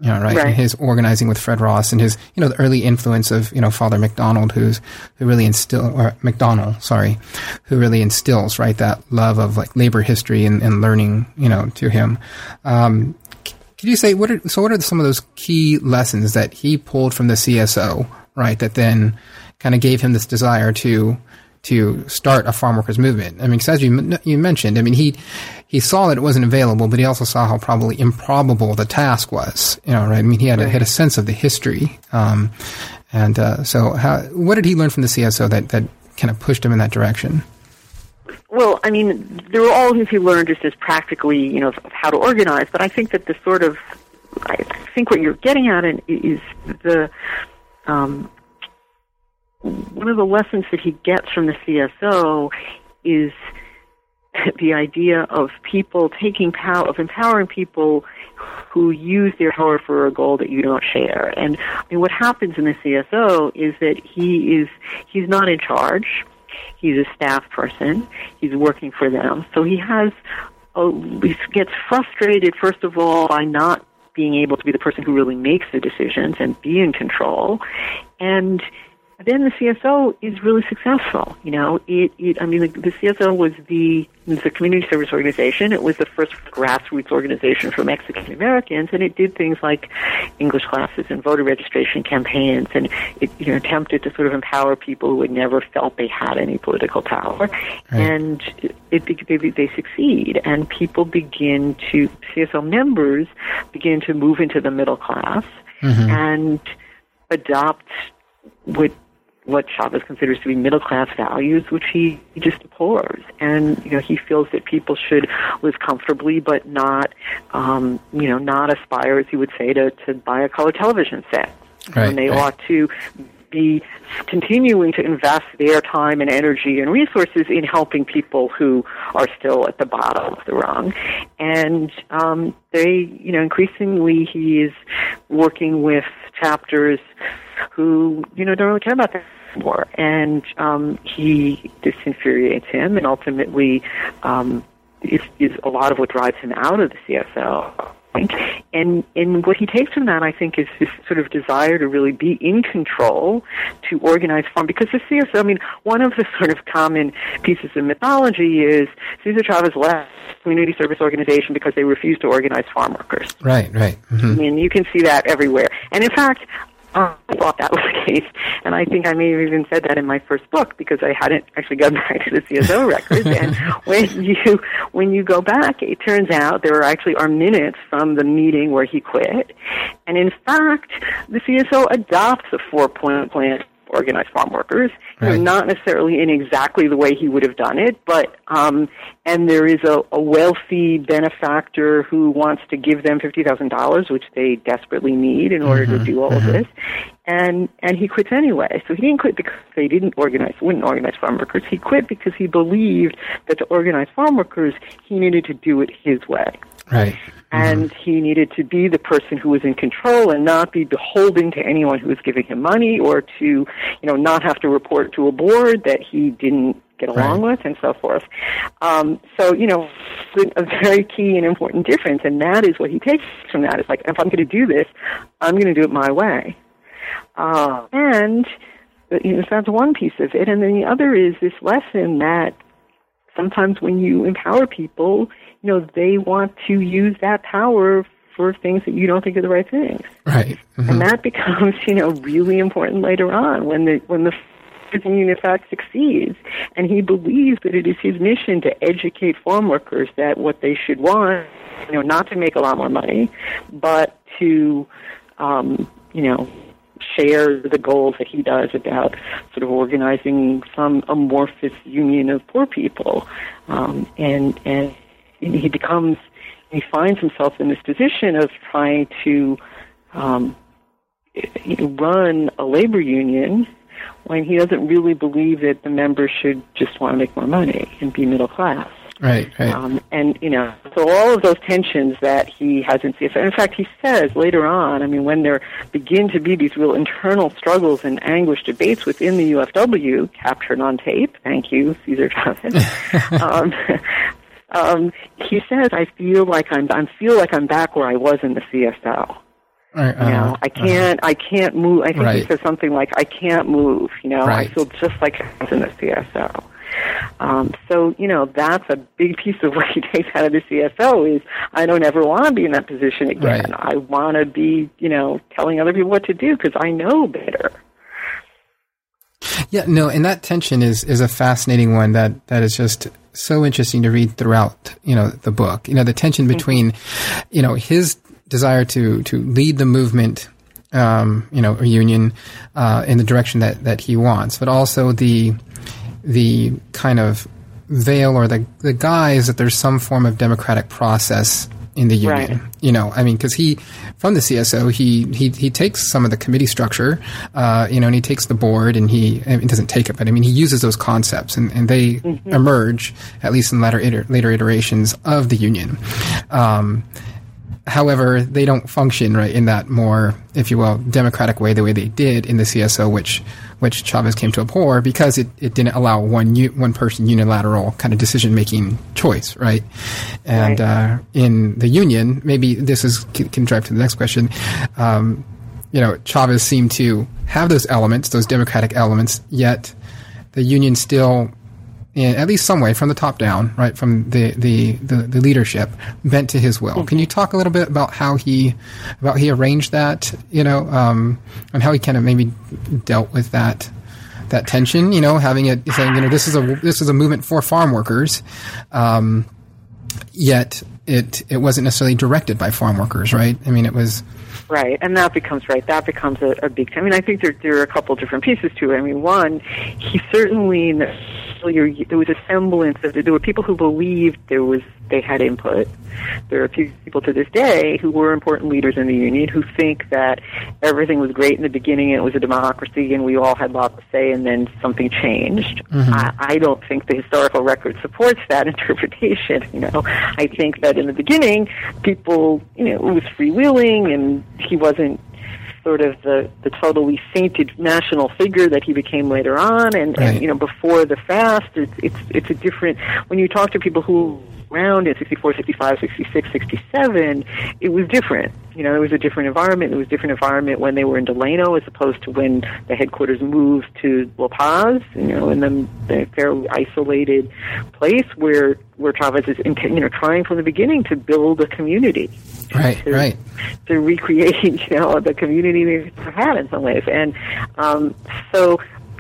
you know, right? right. his organizing with Fred Ross and his, you know, the early influence of, you know, Father McDonald, who's, who really instill, or McDonnell, sorry, who really instills, right, that love of like labor history and, and learning, you know, to him. Um, could you say what are, so what are some of those key lessons that he pulled from the CSO, right, that then kind of gave him this desire to, to start a farm workers movement. I mean, as you, you mentioned, I mean, he, he saw that it wasn't available, but he also saw how probably improbable the task was, you know, right? I mean, he had, a, had a sense of the history. Um, and, uh, so how, what did he learn from the CSO that, that kind of pushed him in that direction? Well, I mean, there were all things he learned just as practically, you know, how to organize, but I think that the sort of, I think what you're getting at is the, um, one of the lessons that he gets from the CSO is the idea of people taking power, of empowering people who use their power for a goal that you don't share. And I mean, what happens in the CSO is that he is, he's not in charge. He's a staff person. He's working for them. So he has, a, he gets frustrated, first of all, by not being able to be the person who really makes the decisions and be in control. And then the CSO is really successful. You know, it, it I mean, the, the CSO was the was a community service organization. It was the first grassroots organization for Mexican Americans, and it did things like English classes and voter registration campaigns, and it you know attempted to sort of empower people who had never felt they had any political power, right. and it, it they, they succeed, and people begin to CSO members begin to move into the middle class mm-hmm. and adopt what what Chavez considers to be middle class values, which he, he just abhors. And you know, he feels that people should live comfortably, but not, um, you know, not aspire, as he would say, to to buy a color television set. Right, and they right. ought to be continuing to invest their time and energy and resources in helping people who are still at the bottom of the rung. And um, they, you know, increasingly he is working with chapters who, you know, don't really care about that anymore. And um, he, this infuriates him and ultimately um, is, is a lot of what drives him out of the CSO. And and what he takes from that, I think, is this sort of desire to really be in control, to organize farm. Because the CSO, I mean, one of the sort of common pieces of mythology is Cesar Chavez left community service organization because they refused to organize farm workers. Right, right. Mm-hmm. I mean, you can see that everywhere. And in fact, Ah, I thought that was the case, and I think I may have even said that in my first book because I hadn't actually gone back to the CSO records. and when you when you go back, it turns out there actually are minutes from the meeting where he quit, and in fact, the CSO adopts a four point plan organized farm workers. Right. You know, not necessarily in exactly the way he would have done it, but um, and there is a, a wealthy benefactor who wants to give them fifty thousand dollars, which they desperately need in order mm-hmm. to do all mm-hmm. of this. And and he quits anyway. So he didn't quit because they didn't organize, wouldn't organize farm workers. He quit because he believed that to organize farm workers, he needed to do it his way. Right. And mm-hmm. he needed to be the person who was in control and not be beholden to anyone who was giving him money or to, you know, not have to report to a board that he didn't get along right. with and so forth. Um, so, you know, a very key and important difference, and that is what he takes from that. It's like, if I'm going to do this, I'm going to do it my way. Uh, and you know, that's one piece of it. And then the other is this lesson that sometimes when you empower people, you know, they want to use that power for things that you don't think are the right things. Right. Mm-hmm. And that becomes, you know, really important later on when the when the union in fact succeeds and he believes that it is his mission to educate farm workers that what they should want, you know, not to make a lot more money, but to um, you know, share the goals that he does about sort of organizing some amorphous union of poor people. Um, and, and he becomes, he finds himself in this position of trying to um, run a labor union when he doesn't really believe that the members should just want to make more money and be middle class. Right, right. Um, and, you know, so all of those tensions that he has in CSO, in fact, he says later on, I mean, when there begin to be these real internal struggles and anguished debates within the UFW, captured on tape, thank you, Cesar Chavez, um, um, he says, I feel like I'm, I feel like I'm back where I was in the CSO. Right, uh, you know, I uh-huh. can't, uh, I can't move. I think right. he says something like, "I can't move." You know, right. I feel just like I was in the CSO. Um, so, you know, that's a big piece of what he takes out of the CSO is I don't ever want to be in that position again. I want to be, you know, telling other people what to do because I know better. Yeah, no, and that tension is is a fascinating one that that is just so interesting to read throughout, you know, the book. You know, the tension mm-hmm. between, you know, his desire to to lead the movement um, you know, a union uh, in the direction that, that he wants, but also the the kind of veil or the the guise that there's some form of democratic process in the union. Right. You know, I mean, because he from the CSO, he he he takes some of the committee structure, uh, you know, and he takes the board, and he I mean, doesn't take it, but I mean, he uses those concepts, and, and they mm-hmm. emerge at least in later iter- later iterations of the union. Um, However, they don't function right in that more, if you will, democratic way the way they did in the CSO, which which Chavez came to abhor because it, it didn't allow one one person unilateral kind of decision making choice, right? And right. Uh, in the union, maybe this is can, can drive to the next question. Um, you know, Chavez seemed to have those elements, those democratic elements, yet the union still in at least some way from the top down, right, from the the, the, the leadership, bent to his will. Mm-hmm. Can you talk a little bit about how he about he arranged that, you know, um, and how he kind of maybe dealt with that that tension, you know, having it saying, you know, this is a this is a movement for farm workers, um, yet it it wasn't necessarily directed by farm workers, right? I mean, it was Right, and that becomes right. That becomes a, a big. I mean, I think there there are a couple different pieces to it. I mean, one, he certainly still your, there was a semblance of there were people who believed there was they had input. There are a few people to this day who were important leaders in the union who think that everything was great in the beginning, and it was a democracy, and we all had lots to say, and then something changed. Mm-hmm. I, I don't think the historical record supports that interpretation. You know, I think that in the beginning, people, you know, it was freewheeling, and he wasn't sort of the, the totally sainted national figure that he became later on and, right. and you know before the fast it's it's it's a different when you talk to people who around in 64, 65, 66, 67, it was different. You know, it was a different environment. It was a different environment when they were in Delano as opposed to when the headquarters moved to La Paz, you know, in the, the fairly isolated place where, where Chavez is, you know, trying from the beginning to build a community. Right, to, right. To recreate, you know, the community they had in some ways. And um, so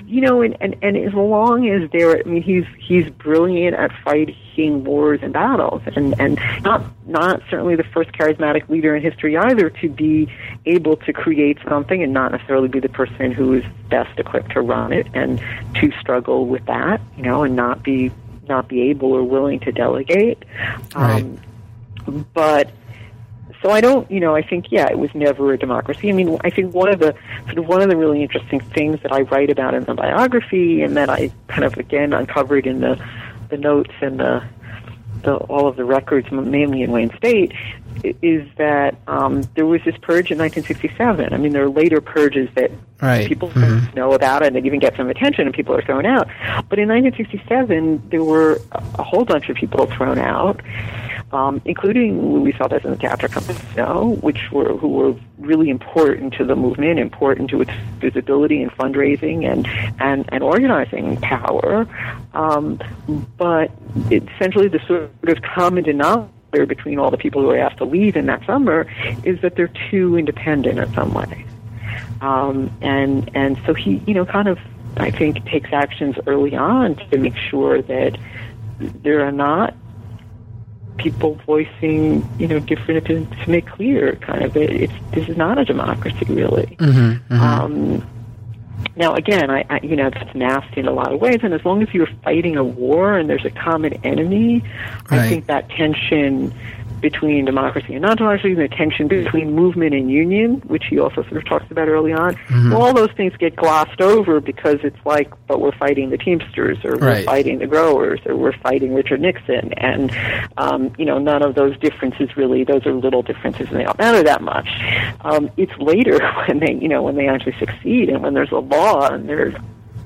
you know, and, and, and as long as there, I mean, he's he's brilliant at fighting wars and battles, and and not not certainly the first charismatic leader in history either to be able to create something and not necessarily be the person who is best equipped to run it, and to struggle with that, you know, and not be not be able or willing to delegate. Right. Um, but so I don't, you know, I think yeah, it was never a democracy. I mean, I think one of the sort of one of the really interesting things that I write about in the biography, and that I kind of again uncovered in the the notes and the, the all of the records, mainly in Wayne State, is that um, there was this purge in 1967. I mean, there are later purges that right. people mm-hmm. know about and they even get some attention and people are thrown out. But in 1967, there were a whole bunch of people thrown out um, including Luis Valdez and the Theatre Company, which were who were really important to the movement, important to its visibility and fundraising and and, and organizing power. Um, but essentially, the sort of common denominator between all the people who were asked to leave in that summer is that they're too independent in some way. Um, and and so he, you know, kind of, I think, takes actions early on to make sure that there are not people voicing, you know, different opinions to make clear, kind of, it, it's this is not a democracy, really. Mm-hmm, mm-hmm. Um, now, again, I, I, you know, that's nasty in a lot of ways, and as long as you're fighting a war and there's a common enemy, right. I think that tension between democracy and non-democracy, the tension between movement and union, which he also sort of talks about early on. Mm-hmm. All those things get glossed over because it's like, but we're fighting the Teamsters, or we're fighting the growers, or we're fighting Richard Nixon, and um, you know, none of those differences really. Those are little differences, and they don't matter that much. Um, it's later when they, you know, when they actually succeed, and when there's a law and there's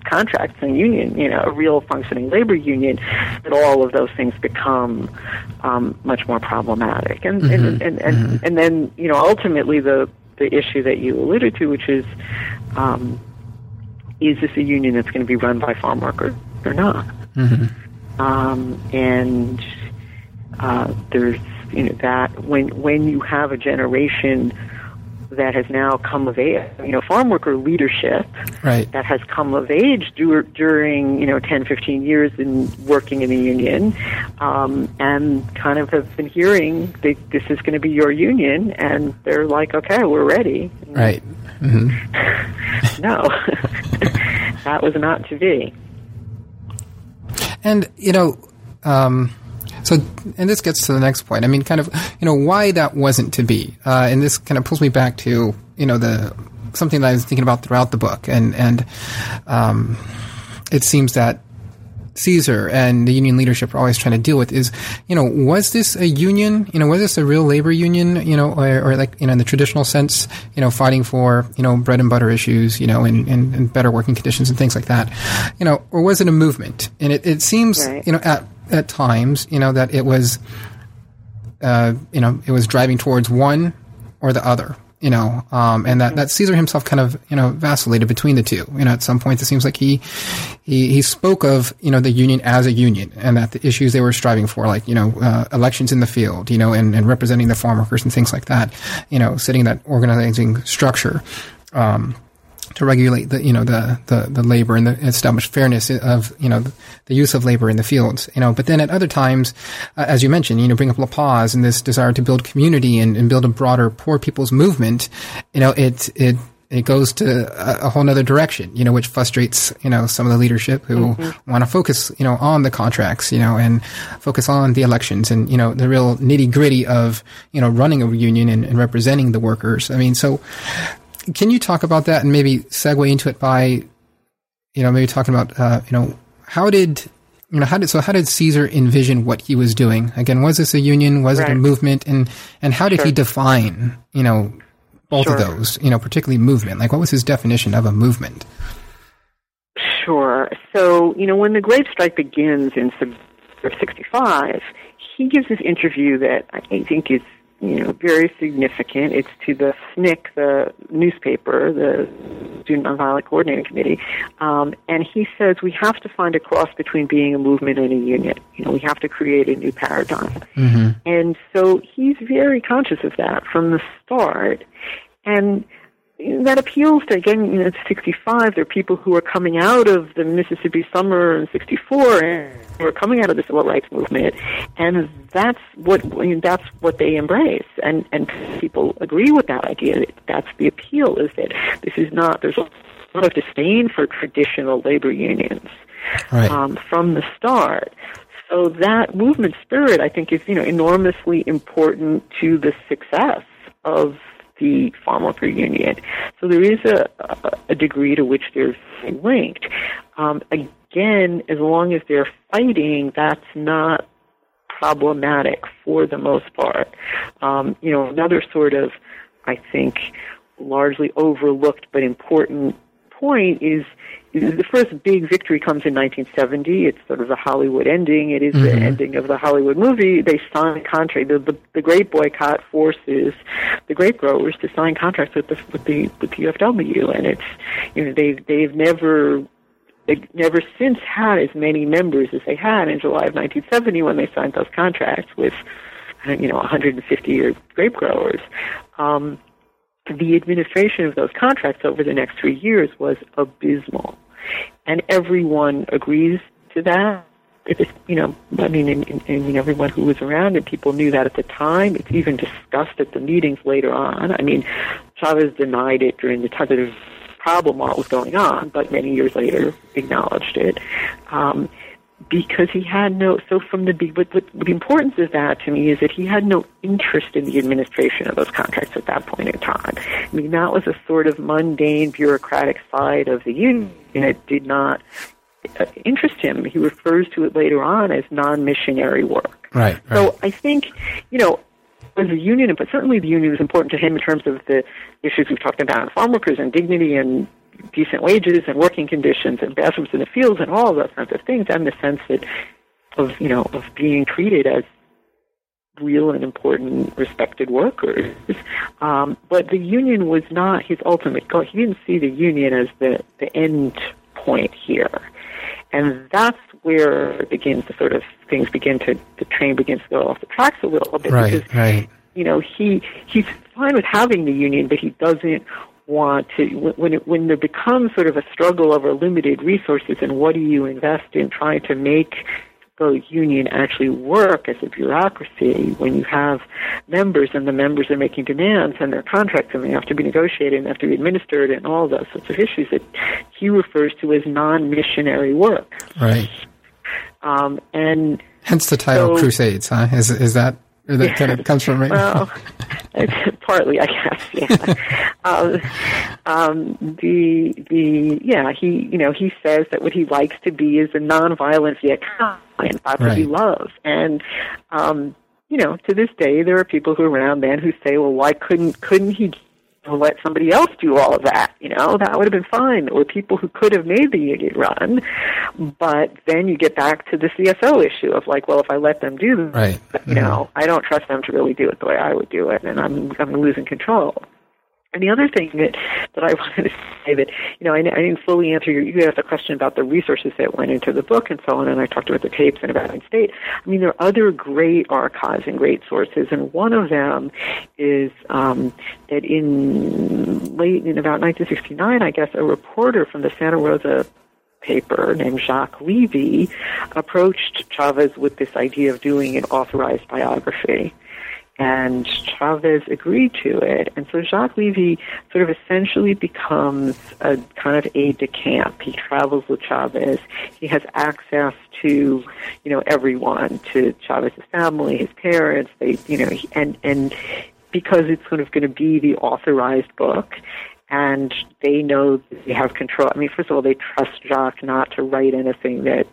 contracts and union, you know, a real functioning labor union, that all of those things become um, much more problematic. And mm-hmm. and and, and, mm-hmm. and then you know ultimately the the issue that you alluded to, which is um, is this a union that's going to be run by farm workers or not? Mm-hmm. Um, and uh, there's you know that when when you have a generation that has now come of age, you know, farm worker leadership right. that has come of age dur- during, you know, 10, 15 years in working in the union, um, and kind of have been hearing that this is going to be your union, and they're like, okay, we're ready. Right. Mm-hmm. no, that was not to be. And, you know, um, so, and this gets to the next point. I mean, kind of, you know, why that wasn't to be. Uh, and this kind of pulls me back to, you know, the something that I was thinking about throughout the book. And, and um, it seems that Cesar and the union leadership are always trying to deal with is, you know, was this a union? You know, was this a real labor union? You know, or, or like, you know, in the traditional sense, you know, fighting for, you know, bread and butter issues, you know, and, and, and better working conditions and things like that, you know, or was it a movement? And it, it seems, right. you know, at at times, you know, that it was, uh, you know, it was driving towards one or the other, you know, um, and that, that Cesar himself kind of, you know, vacillated between the two. You know, at some points it seems like he, he, he spoke of, you know, the union as a union and that the issues they were striving for, like, you know, uh, elections in the field, you know, and, and representing the farm workers and things like that, you know, setting that organizing structure, um, to regulate the you know the, the, the labor and the establish fairness of you know the use of labor in the fields you know but then at other times uh, as you mentioned you know bring up La Paz and this desire to build community and, and build a broader poor people's movement you know it it it goes to a, a whole other direction, you know, which frustrates, you know, some of the leadership who mm-hmm. want to focus, you know, on the contracts, you know, and focus on the elections and, you know, the real nitty gritty of, you know, running a union and, and representing the workers. I mean, so can you talk about that and maybe segue into it by, you know, maybe talking about, uh, you know, how did, you know, how did, so how did Cesar envision what he was doing? Again, was this a union? Was right. it a movement? And, and how did sure. he define, you know, both sure. of those, you know, particularly movement? Like, what was his definition of a movement? Sure. So, you know, when the Great Strike begins in 65, he gives this interview that I think is, you know, very significant. It's to the SNCC, the newspaper, the Student Nonviolent Coordinating Committee, um, and he says we have to find a cross between being a movement and a union. You know, we have to create a new paradigm. Mm-hmm. And so he's very conscious of that from the start. And that appeals to again, you know, 65. There are people who are coming out of the Mississippi Summer in '64 and who are coming out of the civil rights movement, and that's what I mean, that's what they embrace, and and people agree with that idea. That's the appeal is that this is not there's a lot of disdain for traditional labor unions right. um, from the start. So that movement spirit, I think, is you know enormously important to the success of the farm worker union. So there is a, a degree to which they're linked. Um, again, as long as they're fighting, that's not problematic for the most part. Um, you know, another sort of, I think, largely overlooked but important point is the first big victory comes in 1970. It's sort of the Hollywood ending. It is mm-hmm. the ending of the Hollywood movie. They sign a contract. The, the, the grape boycott forces the grape growers to sign contracts with the with the with the UFW, and it's you know they they've never they never since had as many members as they had in July of 1970 when they signed those contracts with you know 150 grape growers. Um, the administration of those contracts over the next three years was abysmal. And everyone agrees to that. It's, you know, I mean, and, and, mean, everyone who was around and people knew that at the time. It's even discussed at the meetings later on. I mean, Chavez denied it during the time that the problem while it was going on, but many years later acknowledged it. Um, because he had no so from the but, but the importance of that to me is that he had no interest in the administration of those contracts at that point in time. I mean that was a sort of mundane bureaucratic side of the union it did not uh, interest him. He refers to it later on as non-missionary work. Right. right. So I think you know as a union, but certainly the union was important to him in terms of the issues we've talked about, farm workers and dignity and decent wages and working conditions and bathrooms in the fields and all those kinds of things, and the sense that of you know of being treated as real and important respected workers. Um, but the union was not his ultimate goal. He didn't see the union as the, the end point here. And that's where it begins to sort of things begin to the train begins to go off the tracks a little bit right, because right. you know he he's fine with having the union, but he doesn't want to when it, when there becomes sort of a struggle over limited resources and what do you invest in trying to make the union actually work as a bureaucracy when you have members and the members are making demands and their contracts and they have to be negotiated and have to be administered and all those sorts of issues that he refers to as non-missionary work. Right. Um, and hence the title so, Crusades, huh? Is is that or that kind of comes from right well, partly, I guess. Yeah. um, um, the the yeah, he you know he says that what he likes to be is a nonviolent Viet Cong, and that's right. what he loves. And um, you know, to this day, there are people who are around then who say, well, why couldn't couldn't he to let somebody else do all of that. You know, that would have been fine. There were people who could have made the union run, but then you get back to the CSO issue of like, well, if I let them do that, right. you mm-hmm. know, I don't trust them to really do it the way I would do it, and I'm I'm losing control. And the other thing that, that I wanted to say that, you know, I, I didn't fully answer your, you asked a question about the resources that went into the book and so on, and I talked about the tapes and about the State. I mean, there are other great archives and great sources, and one of them is um, that in late, in about 1969, I guess, a reporter from the Santa Rosa paper named Jacques Levy approached Chavez with this idea of doing an authorized biography. And Chavez agreed to it. And so Jacques Levy sort of essentially becomes a kind of aide de camp. He travels with Chavez. He has access to, you know, everyone, to Chavez's family, his parents. They, you know, and and because it's sort of going to be the authorized book, and they know they have control. I mean, first of all, they trust Jacques not to write anything that,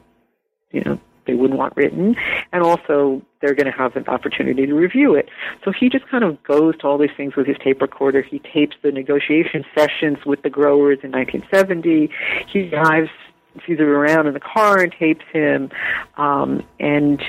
you know, they wouldn't want written, and also they're going to have an opportunity to review it. So he just kind of goes to all these things with his tape recorder. He tapes the negotiation sessions with the growers in 1970. He drives Cesar around in the car and tapes him, um, and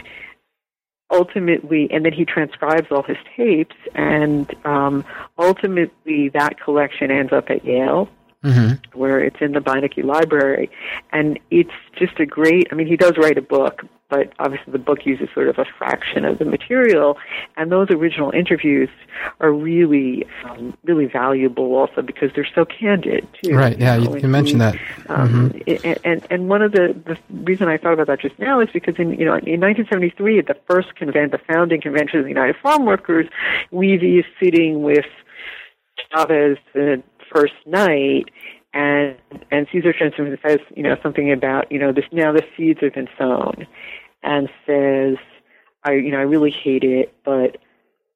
ultimately, and then he transcribes all his tapes, and um, ultimately that collection ends up at Yale mm-hmm. where it's in the Beinecke Library. And it's just a great, I mean, he does write a book, but obviously the book uses sort of a fraction of the material. And those original interviews are really, um, really valuable also because they're so candid, too. Right, yeah, you, know, you, mentioned that. Um, mm-hmm. and, and one of the, the reason I thought about that just now is because in, you know, in 1973, at the first convent, the founding convention of the United Farm Workers, Levy is sitting with Chavez, the first night, and and Cesar Trenton says, you know, something about, you know, this now the seeds have been sown, and says, I, you know, I really hate it, but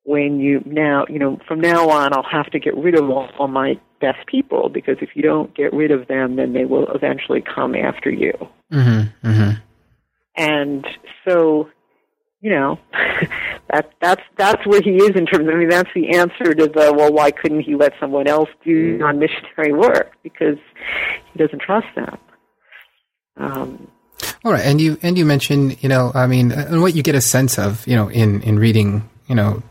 when you now, you know, from now on, I'll have to get rid of all, all my best people because if you don't get rid of them, then they will eventually come after you. Mm-hmm, mm-hmm. And so you know, that that's that's where he is in terms. Of, I mean, that's the answer to the well, why couldn't he let someone else do non-missionary work? Because he doesn't trust them. Um, all right, and you and you mentioned, you know, I mean, and what you get a sense of, you know, in in reading, you know,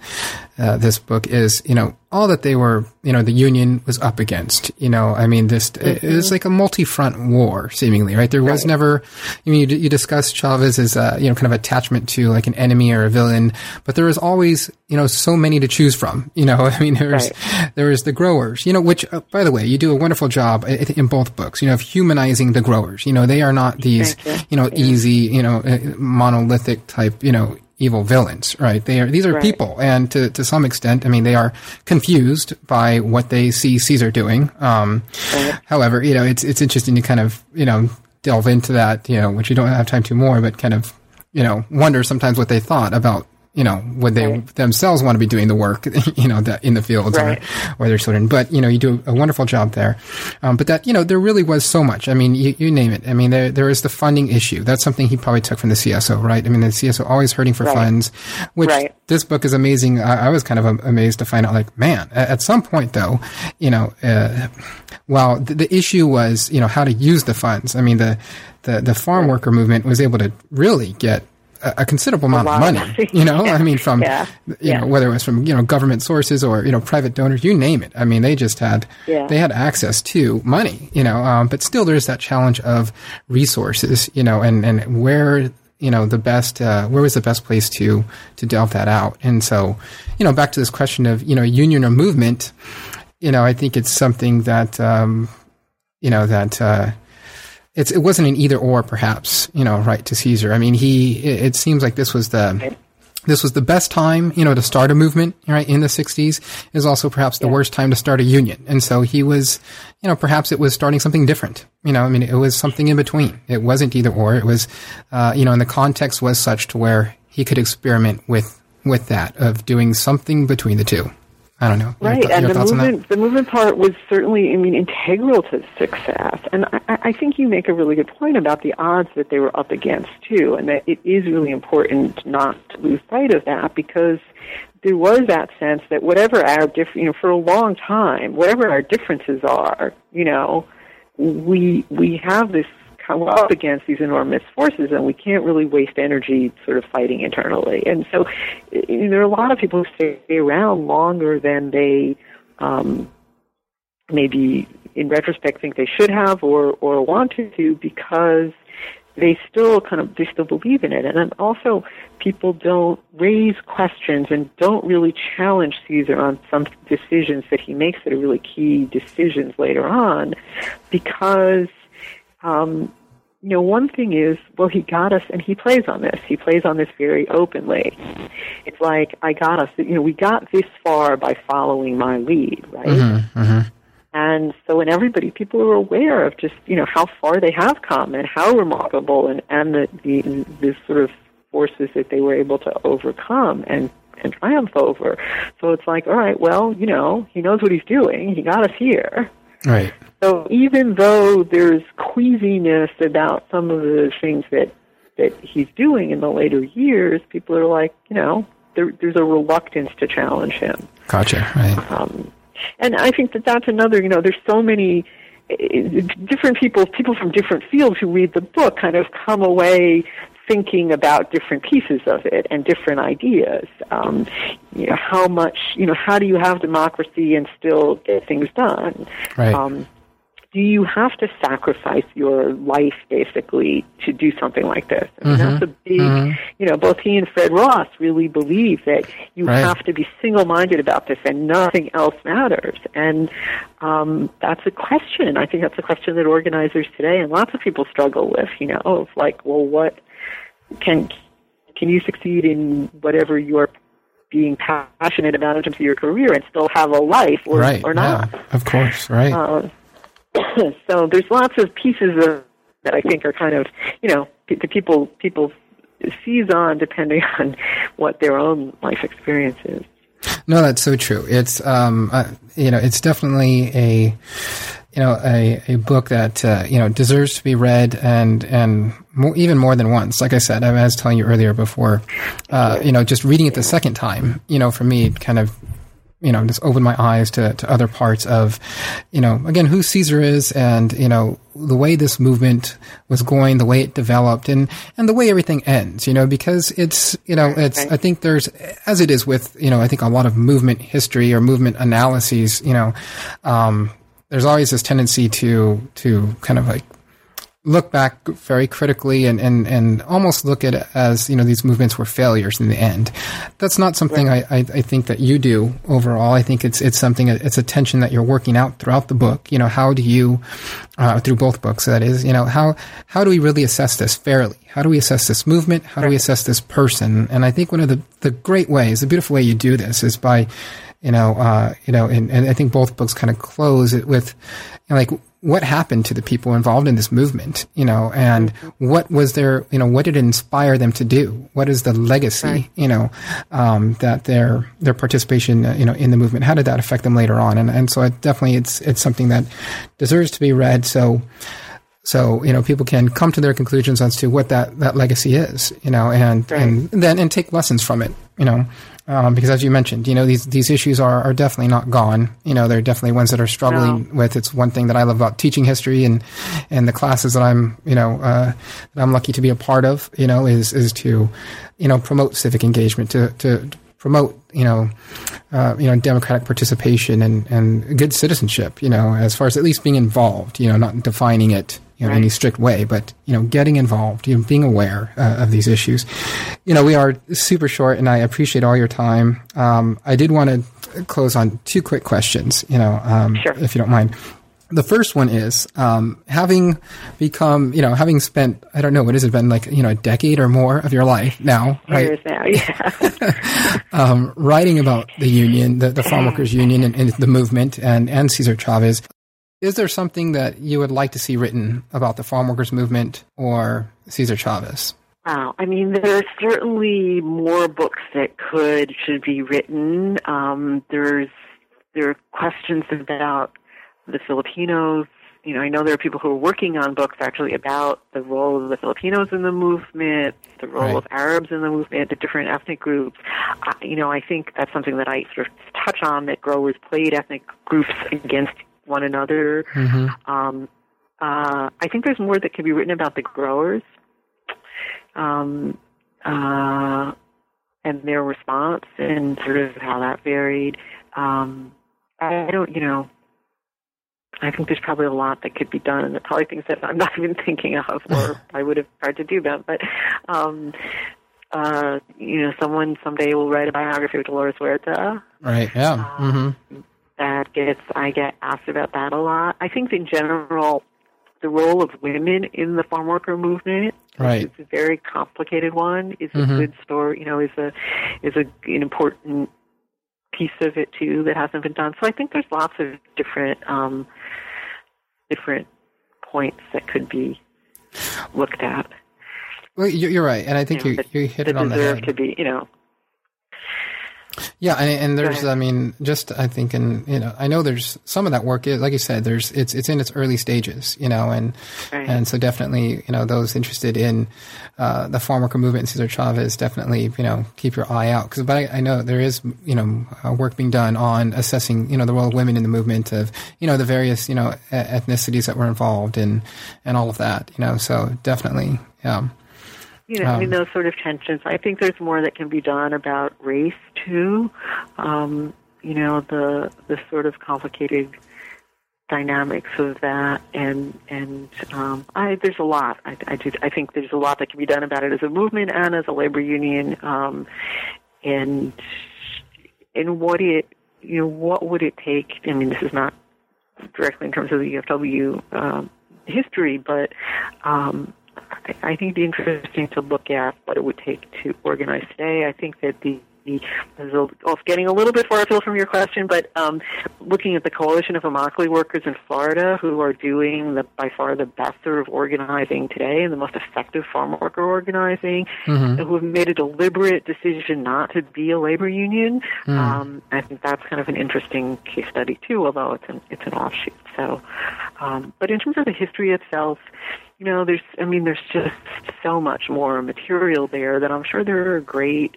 uh, this book is, you know, all that they were, you know, the Union was up against. You know, I mean, this mm-hmm. it was like a multi-front war, seemingly, right? There was right. never. I mean, you, you discussed Chavez's, uh, you know, kind of attachment to like an enemy or a villain, but there was always, you know, so many to choose from. You know, I mean, there's right. there was the growers, you know, which, uh, by the way, you do a wonderful job in both books. You know, of humanizing the growers. You know, they are not these, you. you. know, yeah. easy, you know, uh, monolithic type, you know, evil villains, right? They are these are right. people, and to to some extent, I mean, they are confused by what they see Cesar doing. Um, right. However, you know, it's it's interesting to kind of you know delve into that, you know, which you don't have time to more, but kind of you know wonder sometimes what they thought about you know, would they right. themselves want to be doing the work, you know, that in the fields right. or, or their children. But, you know, you do a wonderful job there. Um, but that, you know, there really was so much. I mean, you, you name it. I mean, there, there is the funding issue. That's something he probably took from the CSO, right? I mean, the CSO always hurting for right. funds, which this book is amazing. I, I, was kind of amazed to find out, like, man, at, at some point though, you know, uh, well, the, the issue was, you know, how to use the funds. I mean, the, the, the farm worker movement was able to really get a, considerable amount of money. You know, yeah. I mean, from yeah. you yeah. know whether it was from you know government sources or you know private donors, you name it. I mean, they just had they had access to money. You know, um, but still, there's that challenge of resources. You know, and and where you know the best uh, where was the best place to to delve that out. And so, you know, back to this question of you know union or movement. You know, I think it's something that um, you know that. Uh, it's it wasn't an either or perhaps you know right to Cesar. I mean he it, it seems like this was the this was the best time, you know, to start a movement, right, in the 60s, is also perhaps the yeah. worst time to start a union. And so he was, you know, perhaps it was starting something different. You know, I mean, it was something in between. It wasn't either or. It was, uh, you know, and the context was such to where he could experiment with, with that, of doing something between the two. I don't know. Right, th- and the movement, the movement part was certainly, I mean, integral to success. And I, I think you make a really good point about the odds that they were up against too, and that it is really important not to lose sight of that because there was that sense that whatever our different, you know, for a long time, whatever our differences are, you know, we we have this come up against these enormous forces, and we can't really waste energy sort of fighting internally. And so, you know, there are a lot of people who stay around longer than they um, maybe, in retrospect, think they should have or or wanted to because they still kind of they still believe in it and also people don't raise questions and don't really challenge Cesar on some decisions that he makes that are really key decisions later on because um, you know, one thing is, well, he got us, and he plays on this. He plays on this very openly. It's like I got us. You know, we got this far by following my lead, right? Mm-hmm, mm-hmm. And so, when everybody, people are aware of just you know how far they have come and how remarkable and and the the, the sort of forces that they were able to overcome and and triumph over. So it's like, all right, well, you know, he knows what he's doing. He got us here. Right. So even though there's queasiness about some of the things that that he's doing in the later years, people are like, you know, there, there's a reluctance to challenge him. Gotcha. Right. Um, and I think that that's another. You know, there's so many eh, different people, people from different fields who read the book, kind of come away thinking about different pieces of it and different ideas. Um, you know, how much, you know, how do you have democracy and still get things done? Right. Um, do you have to sacrifice your life basically to do something like this? I mean, mm-hmm. that's a big, mm-hmm. you know, both he and Fred Ross really believe that you right. have to be single minded about this and nothing else matters. And um, that's a question. I think that's a question that organizers today and lots of people struggle with, you know, of like, well, what can, can you succeed in whatever you're being passionate about in terms of your career and still have a life or, right. or not? Yeah, of course, right. Uh, so there's lots of pieces of that I think are kind of you know the people people seize on depending on what their own life experience is. No, that's so true. It's um, uh, you know, it's definitely a you know a, a book that uh, you know deserves to be read and and more, even more than once. Like I said, I was telling you earlier before, uh, you know, just reading it the second time, you know, for me, kind of you know, just opened my eyes to, to other parts of, you know, again, who Cesar is and, you know, the way this movement was going, the way it developed and, and the way everything ends, you know, because it's, you know, it's, I think there's, as it is with, you know, I think a lot of movement history or movement analyses, you know, um, there's always this tendency to, to kind of like look back very critically and, and, and almost look at it as, you know, these movements were failures in the end. That's not something right. I, I, I, think that you do overall. I think it's, it's something, it's a tension that you're working out throughout the book. You know, how do you, uh, through both books, that is, you know, how, how do we really assess this fairly? How do we assess this movement? How do we assess this person? And I think one of the, the great ways, the beautiful way you do this is by, you know, uh, you know, and, and I think both books kind of close it with, you know, like, what happened to the people involved in this movement, you know, and what was their, you know, what did it inspire them to do? What is the legacy, right. you know, um, that their their participation, uh, you know, in the movement? How did that affect them later on? And and so it definitely it's it's something that deserves to be read. So. So you know, people can come to their conclusions as to what that, that legacy is, you know, and right. and then and take lessons from it, you know um, because as you mentioned, you know these these issues are, are definitely not gone. You know, they're definitely ones that are struggling no. with. It's one thing that I love about teaching history and and the classes that I'm you know uh, that I'm lucky to be a part of. You know, is is to you know promote civic engagement to to promote you know uh, you know democratic participation and and good citizenship. You know, as far as at least being involved. You know, not defining it you know, right. any strict way, but you know, getting involved, you know, being aware uh, of these issues. You know, we are super short, and I appreciate all your time. Um, I did want to close on two quick questions. You know, um, sure. if you don't mind. The first one is um, having become, you know, having spent, I don't know, what has it been like, you know, a decade or more of your life now, right? Years now, yeah. um, writing about the union, the, the farm workers union and, and, the movement and, and Cesar Chavez. Is there something that you would like to see written about the farm workers movement or Cesar Chavez? Wow. I mean, there are certainly more books that could, should be written. Um, there's, there are questions about the Filipinos. You know, I know there are people who are working on books actually about the role of the Filipinos in the movement, the role right. of Arabs in the movement, the different ethnic groups. Uh, you know, I think that's something that I sort of touch on that growers played ethnic groups against one another. Mm-hmm. Um, uh, I think there's more that can be written about the growers um, uh, and their response and sort of how that varied. Um, I don't, you know, I think there's probably a lot that could be done, and probably things that I'm not even thinking of, or I would have tried to do them. But, um, uh, you know, someone someday will write a biography of Dolores Huerta. Right. Yeah. Um, mm-hmm that gets I get asked about that a lot. I think in general, the role of women in the farm worker movement. Right. It's a very complicated one. Is a Mhm. good story. You know, is a is a an important piece of it too that hasn't been done. So I think there's lots of different um, different points that could be looked at. Well, you're, you're right, and I think you you, know, you hit it on the deserve head. to be. You know, Yeah, and, and there's. I mean, just I think, and you know, I know there's some of that work is, like you said, there's it's it's in its early stages, you know, and Right. and so definitely, you know, those interested in uh, the farm worker movement and Cesar Chavez, definitely, you know, keep your eye out because, but I, I know there is, you know, uh, work being done on assessing, you know, the role of women in the movement of, you know, the various, you know, ethnicities that were involved and and all of that, you know, so definitely, yeah. You know, I mean Um, those sort of tensions. I think there's more that can be done about race too. Um, you know, the the sort of complicated dynamics of that, and and um, I there's a lot. I, I do. I think there's a lot that can be done about it as a movement and as a labor union, um, and and what it you know what would it take? I mean, this is not directly in terms of the UFW um, history, but um, I, think it'd be interesting to look at what it would take to organize today. I think that the this off getting a little bit far afield from your question, but um, looking at the coalition of Immokalee workers in Florida, who are doing the by far the best sort of organizing today and the most effective farm worker organizing, Mhm. who have made a deliberate decision not to be a labor union. Mm. Um, I think that's kind of an interesting case study too, although it's an it's an offshoot. So, um, but in terms of the history itself, you know, there's I mean, there's just so much more material there that I'm sure there are great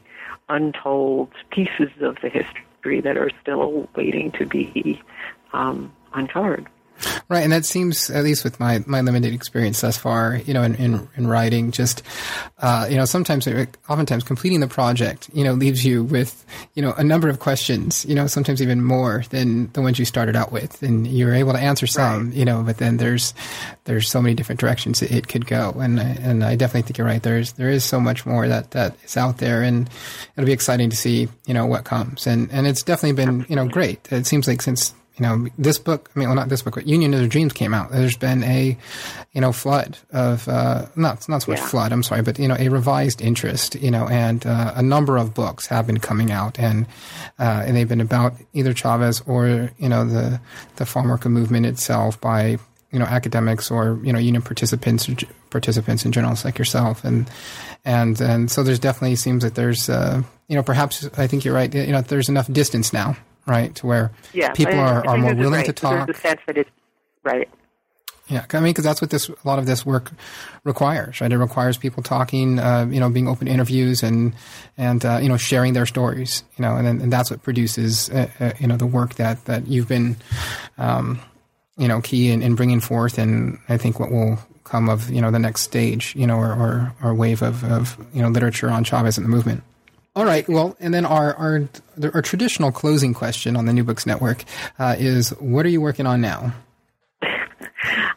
untold pieces of the history that are still waiting to be um, uncovered. Right, and that seems, at least with my, my limited experience thus far, you know, in, in, in writing, just, uh, you know, sometimes, oftentimes completing the project, you know, leaves you with, you know, a number of questions, you know, sometimes even more than the ones you started out with. And you're able to answer some, you know, but then there's, there's so many different directions it, it could go. And, and I definitely think you're right. There's, there is so much more that, that is out there and it'll be exciting to see, you know, what comes. And, and it's definitely been, you know, great. It seems like since, you know, this book, I mean, well, not this book, but Union of the Dreams came out. There's been a, you know, flood of, uh, not, not so much Yeah. flood, I'm sorry, but, you know, a revised interest, you know, and, uh, a number of books have been coming out and, uh, and they've been about either Chavez or, you know, the, the farm worker movement itself by, you know, academics or, you know, union participants, or participants in journalists like yourself. And, and, and so there's definitely seems that there's, uh, you know, perhaps I think you're right, you know, there's enough distance now, right, to where, Yeah, people are, are more willing right. to talk. There's the sense that it's right. Yeah, I mean, because that's what this a lot of this work requires, right? It requires people talking, uh, you know, being open to interviews and and uh, you know sharing their stories, you know, and then and that's what produces, uh, uh, you know, the work that that you've been, um, you know, key in, in bringing forth, and I think what will come of you know the next stage, you know, or or, or wave of, of you know literature on Chavez and the movement. All right. Well, and then our our our traditional closing question on the New Books Network uh, is, what are you working on now?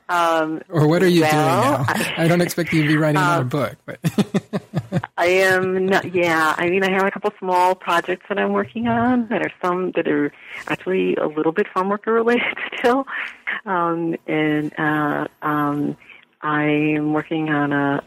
Um, Or what are you Well, doing now? I- I, don't expect you to be writing another book, but I am not, yeah, I mean, I have a couple small projects that I'm working on that are some that are actually a little bit farm worker related still. Um, and, uh, um, I'm working on a,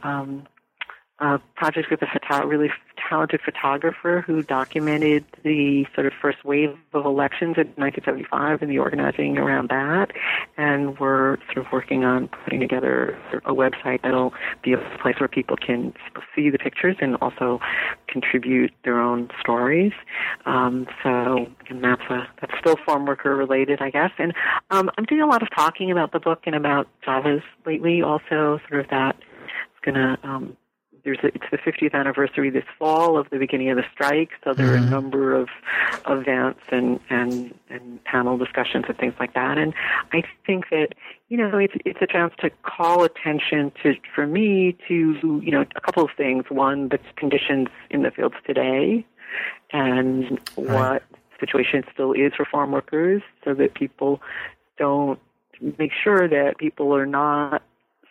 a project with a photo- really talented photographer who documented the sort of first wave of elections in 1975 and the organizing around that. And we're sort of working on putting together a website that'll be a place where people can see the pictures and also contribute their own stories. Um, so, and that's a, that's still farm worker related, I guess. And um, I'm doing a lot of talking about the book and about Chavez lately. Also, sort of that going to um, there's a, it's the 50th anniversary this fall of the beginning of the strike, so there are a Mhm. number of events and and and panel discussions and things like that. And I think that you know it's it's a chance to call attention to for me to you know a couple of things. One, the conditions in the fields today, and what situation still is for farm workers, so that people don't make sure that people are not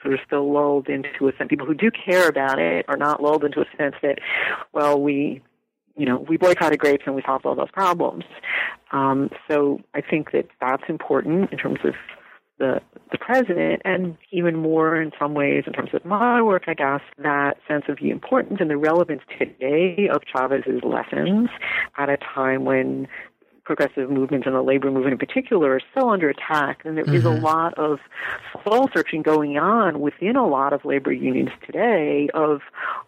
sort of still lulled into a sense, people who do care about it are not lulled into a sense that, well, we, you know, we boycotted grapes and we solved all those problems. Um, so I think that that's important in terms of the the president, and even more in some ways in terms of my work, I guess, that sense of the importance and the relevance today of Chavez's lessons at a time when progressive movements and the labor movement in particular are so under attack, and there mm-hmm. is a mm-hmm. lot of soul searching going on within a lot of labor unions today of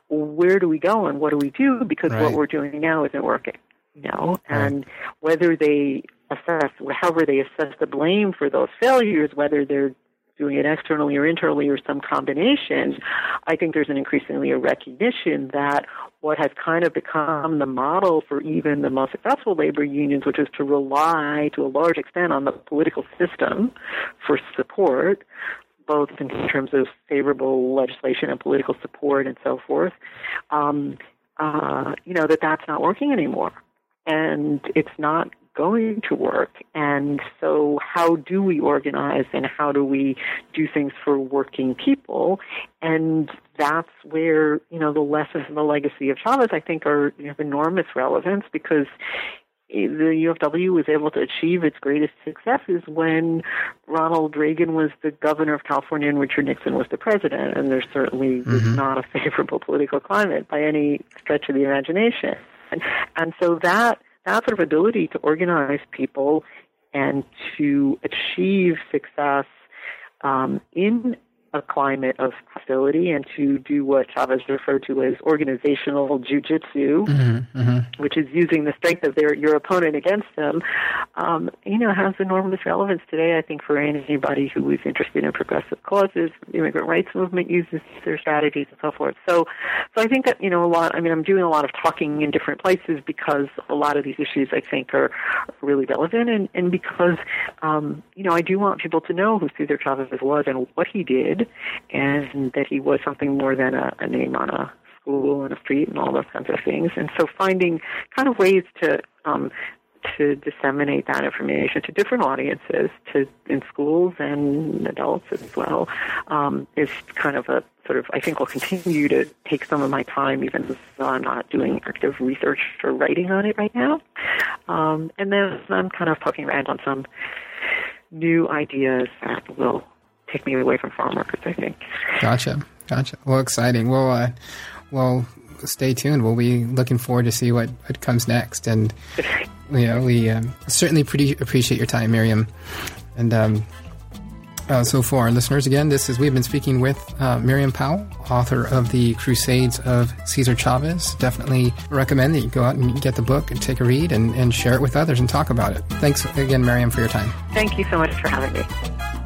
where do we go and what do we do because right. what we're doing now isn't working. You know, and whether they assess, however they assess the blame for those failures, whether they're doing it externally or internally or some combination, I think there's an increasingly a recognition that what has kind of become the model for even the most successful labor unions, which is to rely to a large extent on the political system for support, both in terms of favorable legislation and political support and so forth, um, uh, you know, that that's not working anymore. And it's not going to work. And so, how do we organize and how do we do things for working people? And that's where, you know, the lessons and the legacy of Chavez, I think, are of enormous relevance because the UFW was able to achieve its greatest successes when Ronald Reagan was the governor of California and Richard Nixon was the president. And there certainly mm-hmm. was not a favorable political climate by any stretch of the imagination. And, and so that that sort of ability to organize people and to achieve success um, in a climate of hostility and to do what Chavez referred to as organizational jujitsu, mm-hmm, mm-hmm. which is using the strength of their your opponent against them, um, you know, has enormous relevance today. I think for anybody who is interested in progressive causes, the immigrant rights movement uses their strategies and so forth. So, so I think that you know a lot. I mean, I'm doing a lot of talking in different places because a lot of these issues I think are really relevant, and and because um, you know I do want people to know who Cesar Chavez was and what he and that he was something more than a, a name on a school and a street and all those kinds of things. And so finding kind of ways to um, to disseminate that information to different audiences, to in schools and adults as well, um, is kind of a sort of I think will continue to take some of my time, even though I'm not doing active research or writing on it right now. Um, and then I'm kind of poking around on some new ideas that will take me away from farm workers. I think. Gotcha, gotcha. Well, exciting. Well, uh, well, stay tuned. We'll be looking forward to see what, what comes next, and you know, we um, certainly pretty appreciate your time, Miriam. And um, uh, so, for our listeners, again, this is we've been speaking with uh, Miriam Pawel, author of the Crusades of Cesar Chavez. Definitely recommend that you go out and get the book and take a read and, and share it with others and talk about it. Thanks again, Miriam, for your time. Thank you so much for having me.